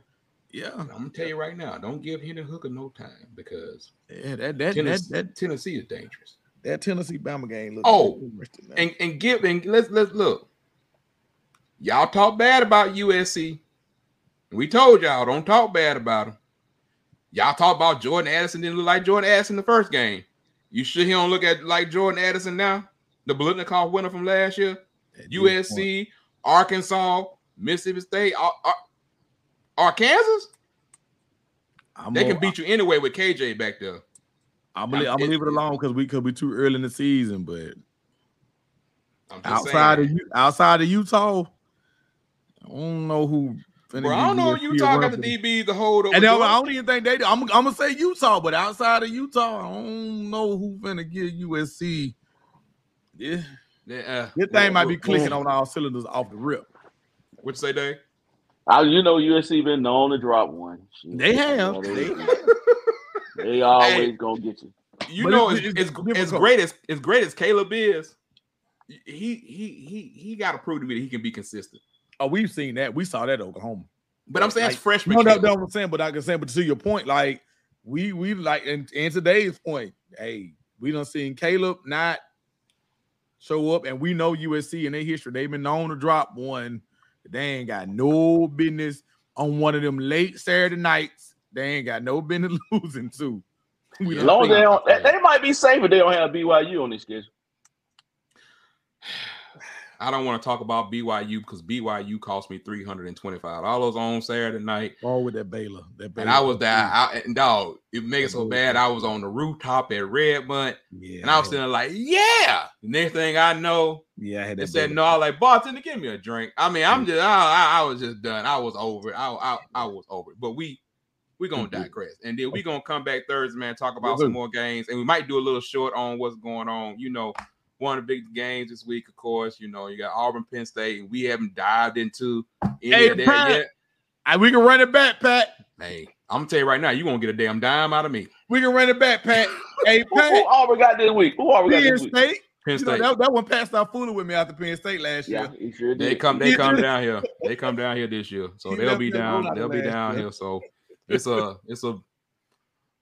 C: yeah,
A: I'm gonna tell you right now, don't give Hendon Hooker no time because
C: yeah that that
A: Tennessee,
C: that, that,
A: Tennessee is dangerous.
C: that Tennessee Bama game looks
A: Oh, And and give and let's let's look. Y'all talk bad about USC. We told y'all don't talk bad about them. Y'all talk about Jordan Addison didn't look like Jordan Addison the first game. You sure he don't look at like Jordan Addison now? The Biletnikoff winner from last year.
C: At this point,
A: USC, Arkansas, Mississippi State, Ar- Ar- Arkansas.
C: I'm
A: They can beat you anyway with KJ back there.
C: I'm gonna,
A: I'm-
C: I'm gonna leave it alone because we could be too early in the season. But outside
A: saying.
C: of outside of Utah, I don't know who.
A: Bro, I don't know if Utah got the
C: the-
A: DBs to hold over.
C: And I don't even think they do. I'm, I'm gonna say Utah, but outside of Utah, I don't know who finna give USC. Yeah,
A: uh,
C: this thing might be
A: what-
C: clicking on all cylinders off the rip.
A: What you say, Dave?
B: I, you know, USC been known to drop one.
C: They have. They
B: they, *laughs* they always
A: Hey.
B: gonna get you.
A: You
C: But
A: know,
C: it's-
A: as,
C: it's
A: as, as great as as great as Caleb is, he he he he got to prove to me that he can be consistent.
C: Oh, we've seen that. We saw that at Oklahoma.
A: But I'm saying
C: Like,
A: as freshman.
C: No, no,
A: Caleb,
C: no, I'm saying, but I can say, but to your point, like we we like in, in today's point, hey, we done seen Caleb not show up, and we know USC in their history, they've been known to drop one. They ain't got no business on one of them late Saturday nights. They ain't got no business *laughs* losing to. We
B: long they don't, they, they might be safe if they don't have BYU on this schedule.
A: I don't want to talk about BYU because BYU cost me three hundred and twenty five dollars on Saturday night,
C: All with that Baylor, that Baylor
A: and I was. I, and dog, it made it so bad. I was on the rooftop at Redmond,
C: yeah,
A: and I was sitting there like, yeah. The next thing I know,
C: yeah, I had
A: They said no. I was like, bartender, give me a drink. I mean, I'm just, I, I, I was just done. I was over it. I, I, I was over it. But we, we gonna
C: Mhm.
A: digress, and then we gonna come back Thursday, man. Talk about some more games, and we might do a little short on what's going on. You know, one of the big games this week, of course. You know, you got Auburn, Penn State, and we haven't dived into any
C: Hey,
A: of that
C: Pat.
A: yet.
C: Ah, we can run it back, Pat.
A: Hey, I'm gonna tell you right now, you won't get a damn dime out of me.
C: We can run it back, Pat. *laughs* hey,
B: Who, who Auburn got this week? Who Auburn got
C: Penn
B: this week?
C: State.
A: Penn
C: You know,
A: State.
C: that, that one passed out fooling with me after Penn State last year.
B: he sure.
A: They come, they come down here. They come down here this year, so *laughs*
C: He
A: they'll be down. They'll be down
C: year.
A: here. So it's a, it's a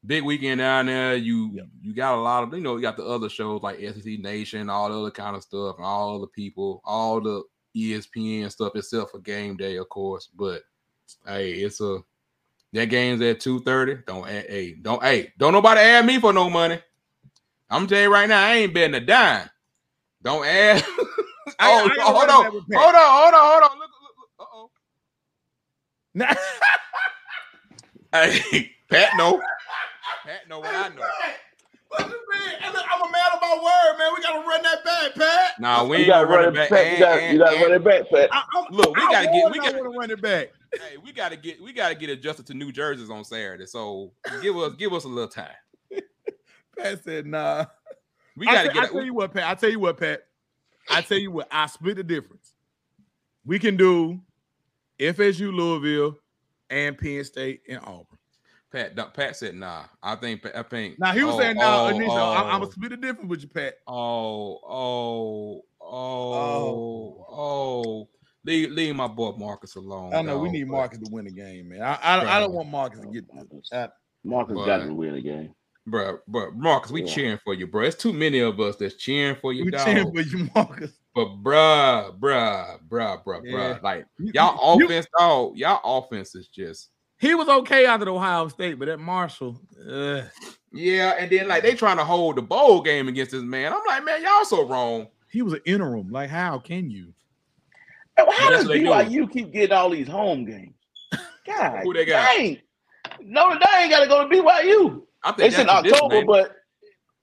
A: big weekend down there. You,
C: Yep.
A: you got a lot of, you know, you got the other shows like SEC Nation, all the other kind of stuff, and all other people, all the ESPN stuff, except for game day, of course. But hey, it's a that game's at two thirty. Don't hey, don't, hey, don't nobody add me for no money. I'm telling you right now, I ain't betting a dime. Don't add. *laughs*
C: I-
A: oh,
C: I
A: hold on,
C: that with
A: hold on, hold on, hold on. Look, look, look. Uh-oh. *laughs* Hey, Pat know. Pat know what I know.
C: What you mean? Hey, look, I'm a man of my word, man. We gotta run that back, Pat.
A: Nah, we
B: You
A: ain't
B: gotta
A: run
B: run
A: it back.
B: Pat. You gotta,
A: and-
B: you gotta
A: and-
B: run it back, Pat.
C: I, I'm,
A: Look, we
C: I
A: gotta get- we gotta-
C: run it back.
A: hey, we gotta get we gotta get adjusted to new jerseys on Saturday. So give us give us a little time. *laughs*
C: Pat said, "Nah."
A: We gotta
C: tell- I
A: get
C: tell you what, Pat. I tell you what, Pat. I tell you what. I split the difference. We can do FSU, Louisville, and Penn State and Auburn.
A: Pat. no, Pat said nah. I think I think.
C: Now he was
A: oh,
C: saying, "Nah,
A: oh,
C: initial, I'm, I'm
A: oh,
C: gonna split the difference with you, Pat."
A: Oh, oh, oh, oh. Leave, leave my boy Marcus alone.
C: I know we need
A: but-
C: Marcus to win the game, man. I I, I don't want Marcus to get. Uh,
B: Marcus
A: But-
B: got to win the game.
A: Bruh, bruh, Marcus, we
B: Yeah.
A: cheering for you, bro. It's too many of us that's cheering for you,
C: we
A: dog.
C: cheering for you, Marcus.
A: But bruh, bruh, bruh, bruh,
C: Yeah.
A: bruh. Like
C: You-
A: y'all
C: you-
A: offense, dog. Y'all offense is just
C: He was okay out of Ohio State, but at Marshall, uh,
A: yeah. And then like they trying to hold the bowl game against this man. I'm like, man, y'all so wrong.
C: he was an interim. Like, how can you?
B: Hey, well, How does
A: what they do.
B: BYU keep getting all these home games? *laughs* God,
A: Who they got?
B: Dang. Notre Dame got to go to BYU.
A: I think
B: said
A: that's tradition,
B: October,
A: ain't it?
B: but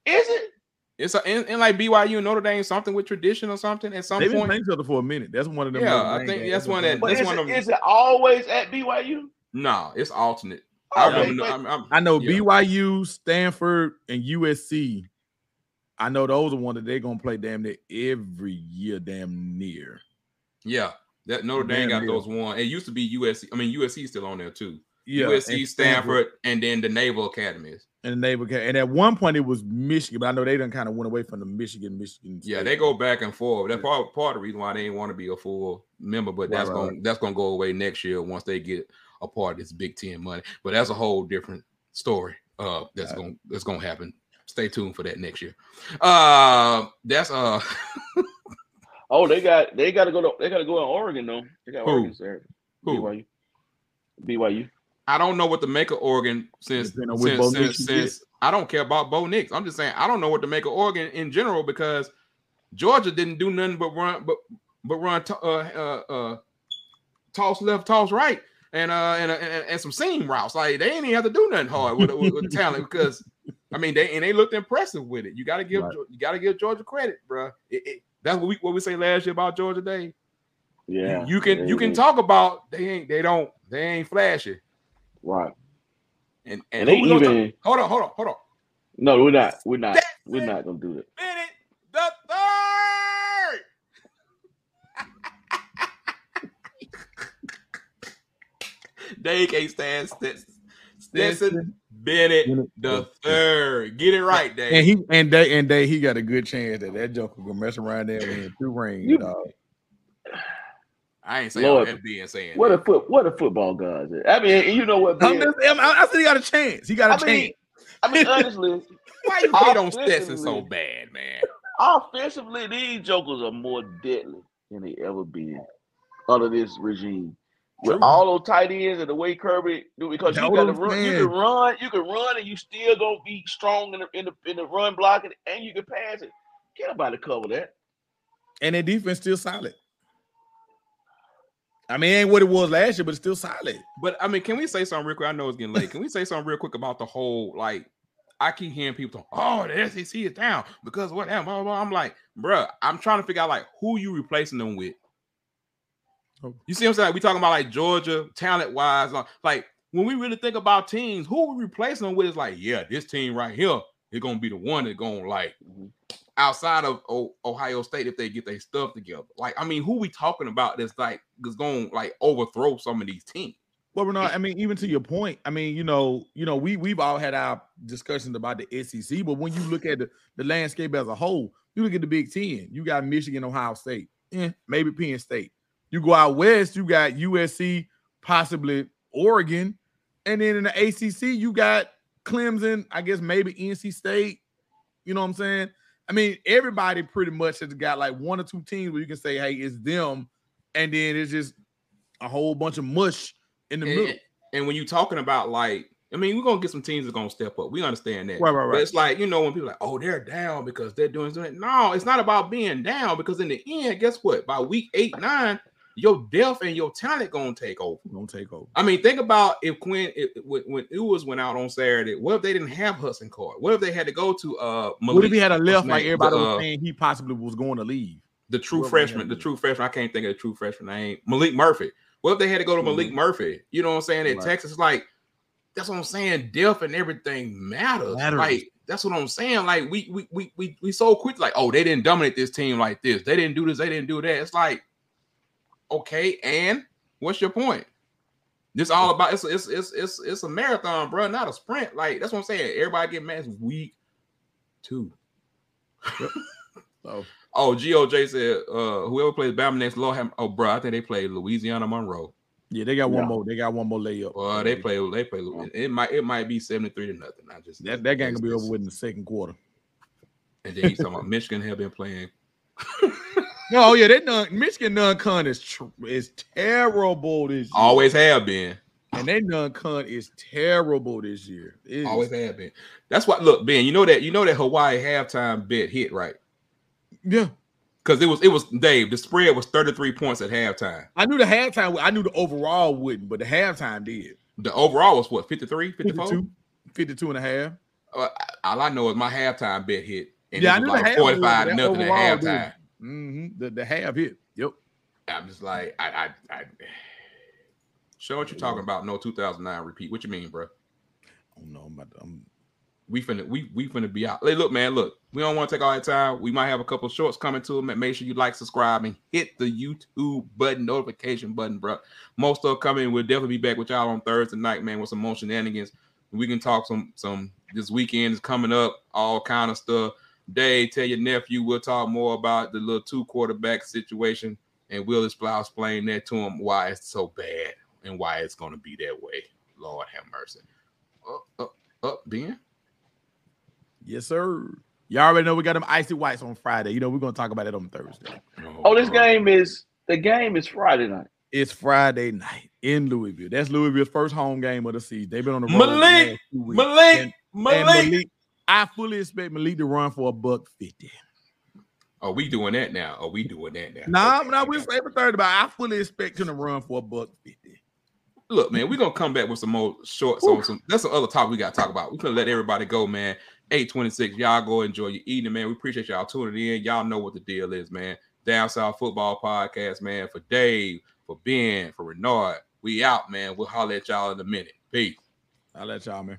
B: is it?
A: it's a, in, in like BYU and Notre Dame something with tradition or something at some
C: They've been
A: point.
C: playing each other for a minute. That's one of them.
A: Yeah, I think that's one that- That's one
B: it,
A: of them.
B: is it always at BYU?
A: No, it's alternate.
B: Oh,
A: I remember.
B: but-
A: I'm, I'm,
C: I know
A: Yeah.
C: BYU, Stanford, and USC. I know those are one that they're gonna play damn near every year, damn near.
A: yeah, that Notre Dame got
C: near.
A: those one. It used to be USC. I mean USC is still on there too.
C: Yeah,
A: USC,
C: and
A: Stanford, and then the Naval Academies.
C: and the Naval ca- And at one point it was Michigan, but I know they done kind of went away from the Michigan, Michigan.
A: Yeah, they go back and forth. That's part, part of the reason why they didn't want to be a full member, but
C: Right,
A: that's
C: right,
A: going to that's going to go away next year once they get a part of this Big Ten money. But that's a whole different story. Uh, that's
C: Right.
A: going that's going to happen. Stay tuned for that next year. Uh, that's uh, *laughs*
B: Oh, they got they got to go to they got to go in Oregon though. They got
A: Who?
B: Oregon Saturday.
A: Who?
B: BYU. BYU.
A: I don't know what to make of Oregon since
C: Depending
A: since since,
C: Nix you get.
A: since I don't care about Bo Nix. I'm just saying I don't know what to make of Oregon in general because Georgia didn't do nothing but run but but run to, uh, uh uh toss left, toss right, and uh and, and, and some seam routes. Like they ain't even have to do nothing hard with, with, with *laughs* talent because I mean they and they looked impressive with it. You got to give
C: Right.
A: You got to give Georgia credit, bro. It, it, that's what we what we say last year about Georgia Day.
B: Yeah.
A: you, can you
B: They-
A: can talk about they ain't they don't they ain't flashy.
B: right.
A: And
B: And
A: and,
B: they
A: who talk-
B: even
A: hold on hold on hold on.
B: no, we're not. We're not.
A: That's
B: We're not gonna do that
A: the third. They can't stand Stetson. Stetson Bennett
C: Bennett
A: the
C: the
A: third. Get it right, Dave.
C: And he and they and they he got a good chance that that joker gonna mess around there and win two rings,
B: You-
C: dog.
A: I ain't saying
B: Lord,
A: all FB and saying
B: What
A: that.
B: a foot. What a football guys. I mean, and you know what?
C: I'm
B: Ben?
C: just, I'm- I, I said he got a chance. He got a
B: I mean,
C: chance.
B: I mean, honestly, *laughs*
A: Why you hate on Stetson so bad, man?
B: offensively, these jokers are more deadly than they ever been under this regime. With
A: True.
B: all those tight ends and the way Kirby do, because you got to run, you can run, you can run, and you still gonna be strong in the in the, in the run blocking, and you can pass it. Get nobody cover that.
C: And their defense still solid. I mean, it ain't what it was last year, but it's still solid.
A: But I mean, can we say something real quick? I know it's getting late. Can we say something real quick about the whole like? I keep hearing people talk, "Oh, the SEC is down because what happened?" Blah, blah, blah. I'm like, bruh, I'm trying to figure out like who you replacing them with.
C: Oh.
A: You see what I'm saying? We talking about like Georgia talent wise, like when we really think about teams, who we replacing them with is like, yeah, this team right here is gonna be the one that's gonna like
B: Mhm.
A: outside of O- Ohio State if they get their stuff together. Like, I mean, who we talking about that's like that's gonna like overthrow some of these teams?
C: Well, Bernard, I mean, even to your point, I mean, you know, you know, we we've all had our discussions about the SEC, but when you look at the, the landscape as a whole, you look at the Big Ten. You got Michigan, Ohio State, eh, maybe Penn State. You go out west, you got USC, possibly Oregon, and then in the ACC, you got Clemson. I guess maybe NC State. You know what I'm saying? I mean, everybody pretty much has got like one or two teams where you can say, "Hey, it's them," and then it's just a whole bunch of mush in the middle.
A: and, and when you're talking about like I mean, we're gonna get some teams that's gonna step up. We understand that.
C: Right, right,
A: But
C: right.
A: it's like, you know, when people are like, oh, they're down because they're doing something. No, it's not about being down because in the end, guess what? By week eight, nine, your depth and your talent gonna take over.
C: Gonna take over.
A: I mean, think about if Quinn if, when, when Ewers went out on Saturday. What if they didn't have Hudson Card? What if they had to go to uh Malik,
C: What if he had a left like everybody
A: The,
C: was
A: uh,
C: saying he possibly was going to leave?
A: the true
C: whoever
A: freshman, the true freshman? I can't think of the true freshman name. Maalik Murphy. What if they had to go to Maalik Murphy? You know what I'm saying? At
C: Right.
A: Texas, like that's what I'm saying. Depth and everything matters.
C: Matters.
A: Like that's what I'm saying. Like we we we we we so quick. Like oh, they didn't dominate this team like this. They didn't do this. They didn't do that. It's like okay, and what's your point? This all about it's it's it's it's it's a marathon, bro, not a sprint. Like that's what I'm saying. Everybody get mad. It's week two.
C: So *laughs*
A: Oh, GOJ said, uh, whoever plays Bama next, Lord have, oh, bro, I think they play Louisiana Monroe.
C: yeah, they got one
B: Yeah.
C: more. They got one more layup.
A: Well, they play, they play. It might, it might be seventy three to nothing. I just
C: that that game gonna be over with in the second quarter.
A: And then he's talking about Michigan have been playing. *laughs*
C: No, oh yeah, that non Michigan non con is tr- is terrible this year.
A: Always have been.
C: and they non con is terrible this year.
A: Always have been. That's what. Look, Ben, you know that you know that Hawaii halftime bet hit right
C: yeah.
A: because it was it was Dave. The spread was thirty three points at halftime.
C: I knew the halftime. I knew the overall wouldn't, but the halftime did.
A: The overall was what 53, 54?
C: 52, 52 and a half.
A: Uh, all I know is my halftime bet hit. And
C: Yeah, I
A: it was
C: knew the
A: like forty five
C: would,
A: to
C: but that
A: nothing at halftime.
C: Mm-hmm. The, the half hit. Yep.
A: I'm just like, I, I, I. *sighs* Show what you're talking about. No 2009 repeat. What you mean, bro?
C: Oh no, I'm about to, I'm,
A: We finna, we, we finna be out. Hey, look, man, look. We don't want to take all that time. We might have a couple shorts coming to them. Make sure you like, subscribe, and hit the YouTube button, notification button, bro. Most stuff coming. We'll definitely be back with y'all on Thursday night, man, with some more shenanigans. We can talk some, some. This weekend is coming up. All kind of stuff. Dave, tell your nephew. We'll talk more about the little two quarterback situation, and we'll explain explain that to him why it's so bad and why it's gonna be that way. Lord have mercy. Up, up, up, Ben.
C: yes, sir. Y'all already know we got them icy whites on Friday. You know we're gonna talk about it on Thursday.
B: Oh, this
A: bro.
B: game is the game is Friday night.
C: It's Friday night in Louisville. That's Louisville's first home game of the season. They've been on the road.
A: Malik,
C: last.
A: Malik,
C: And-
A: Malik.
C: and Malik. I fully expect Malik to run for a buck fifty.
A: Are we doing that now? Are we doing that now?
C: Nah,
A: Okay,
C: nah,
A: okay.
C: we're every third about. I fully expect him to run for a buck fifty.
A: Look, man, we're gonna come back with some more shorts on some. That's the other topic we gotta talk about. We're gonna let everybody go, man. 826. Y'all go enjoy your evening, man. We appreciate y'all tuning in. Y'all know what the deal is, man. Down South Football Podcast, man. For Dave, for Ben, for Renard. We out, man. We'll holler at y'all in a minute. Peace.
C: I'll let y'all, man.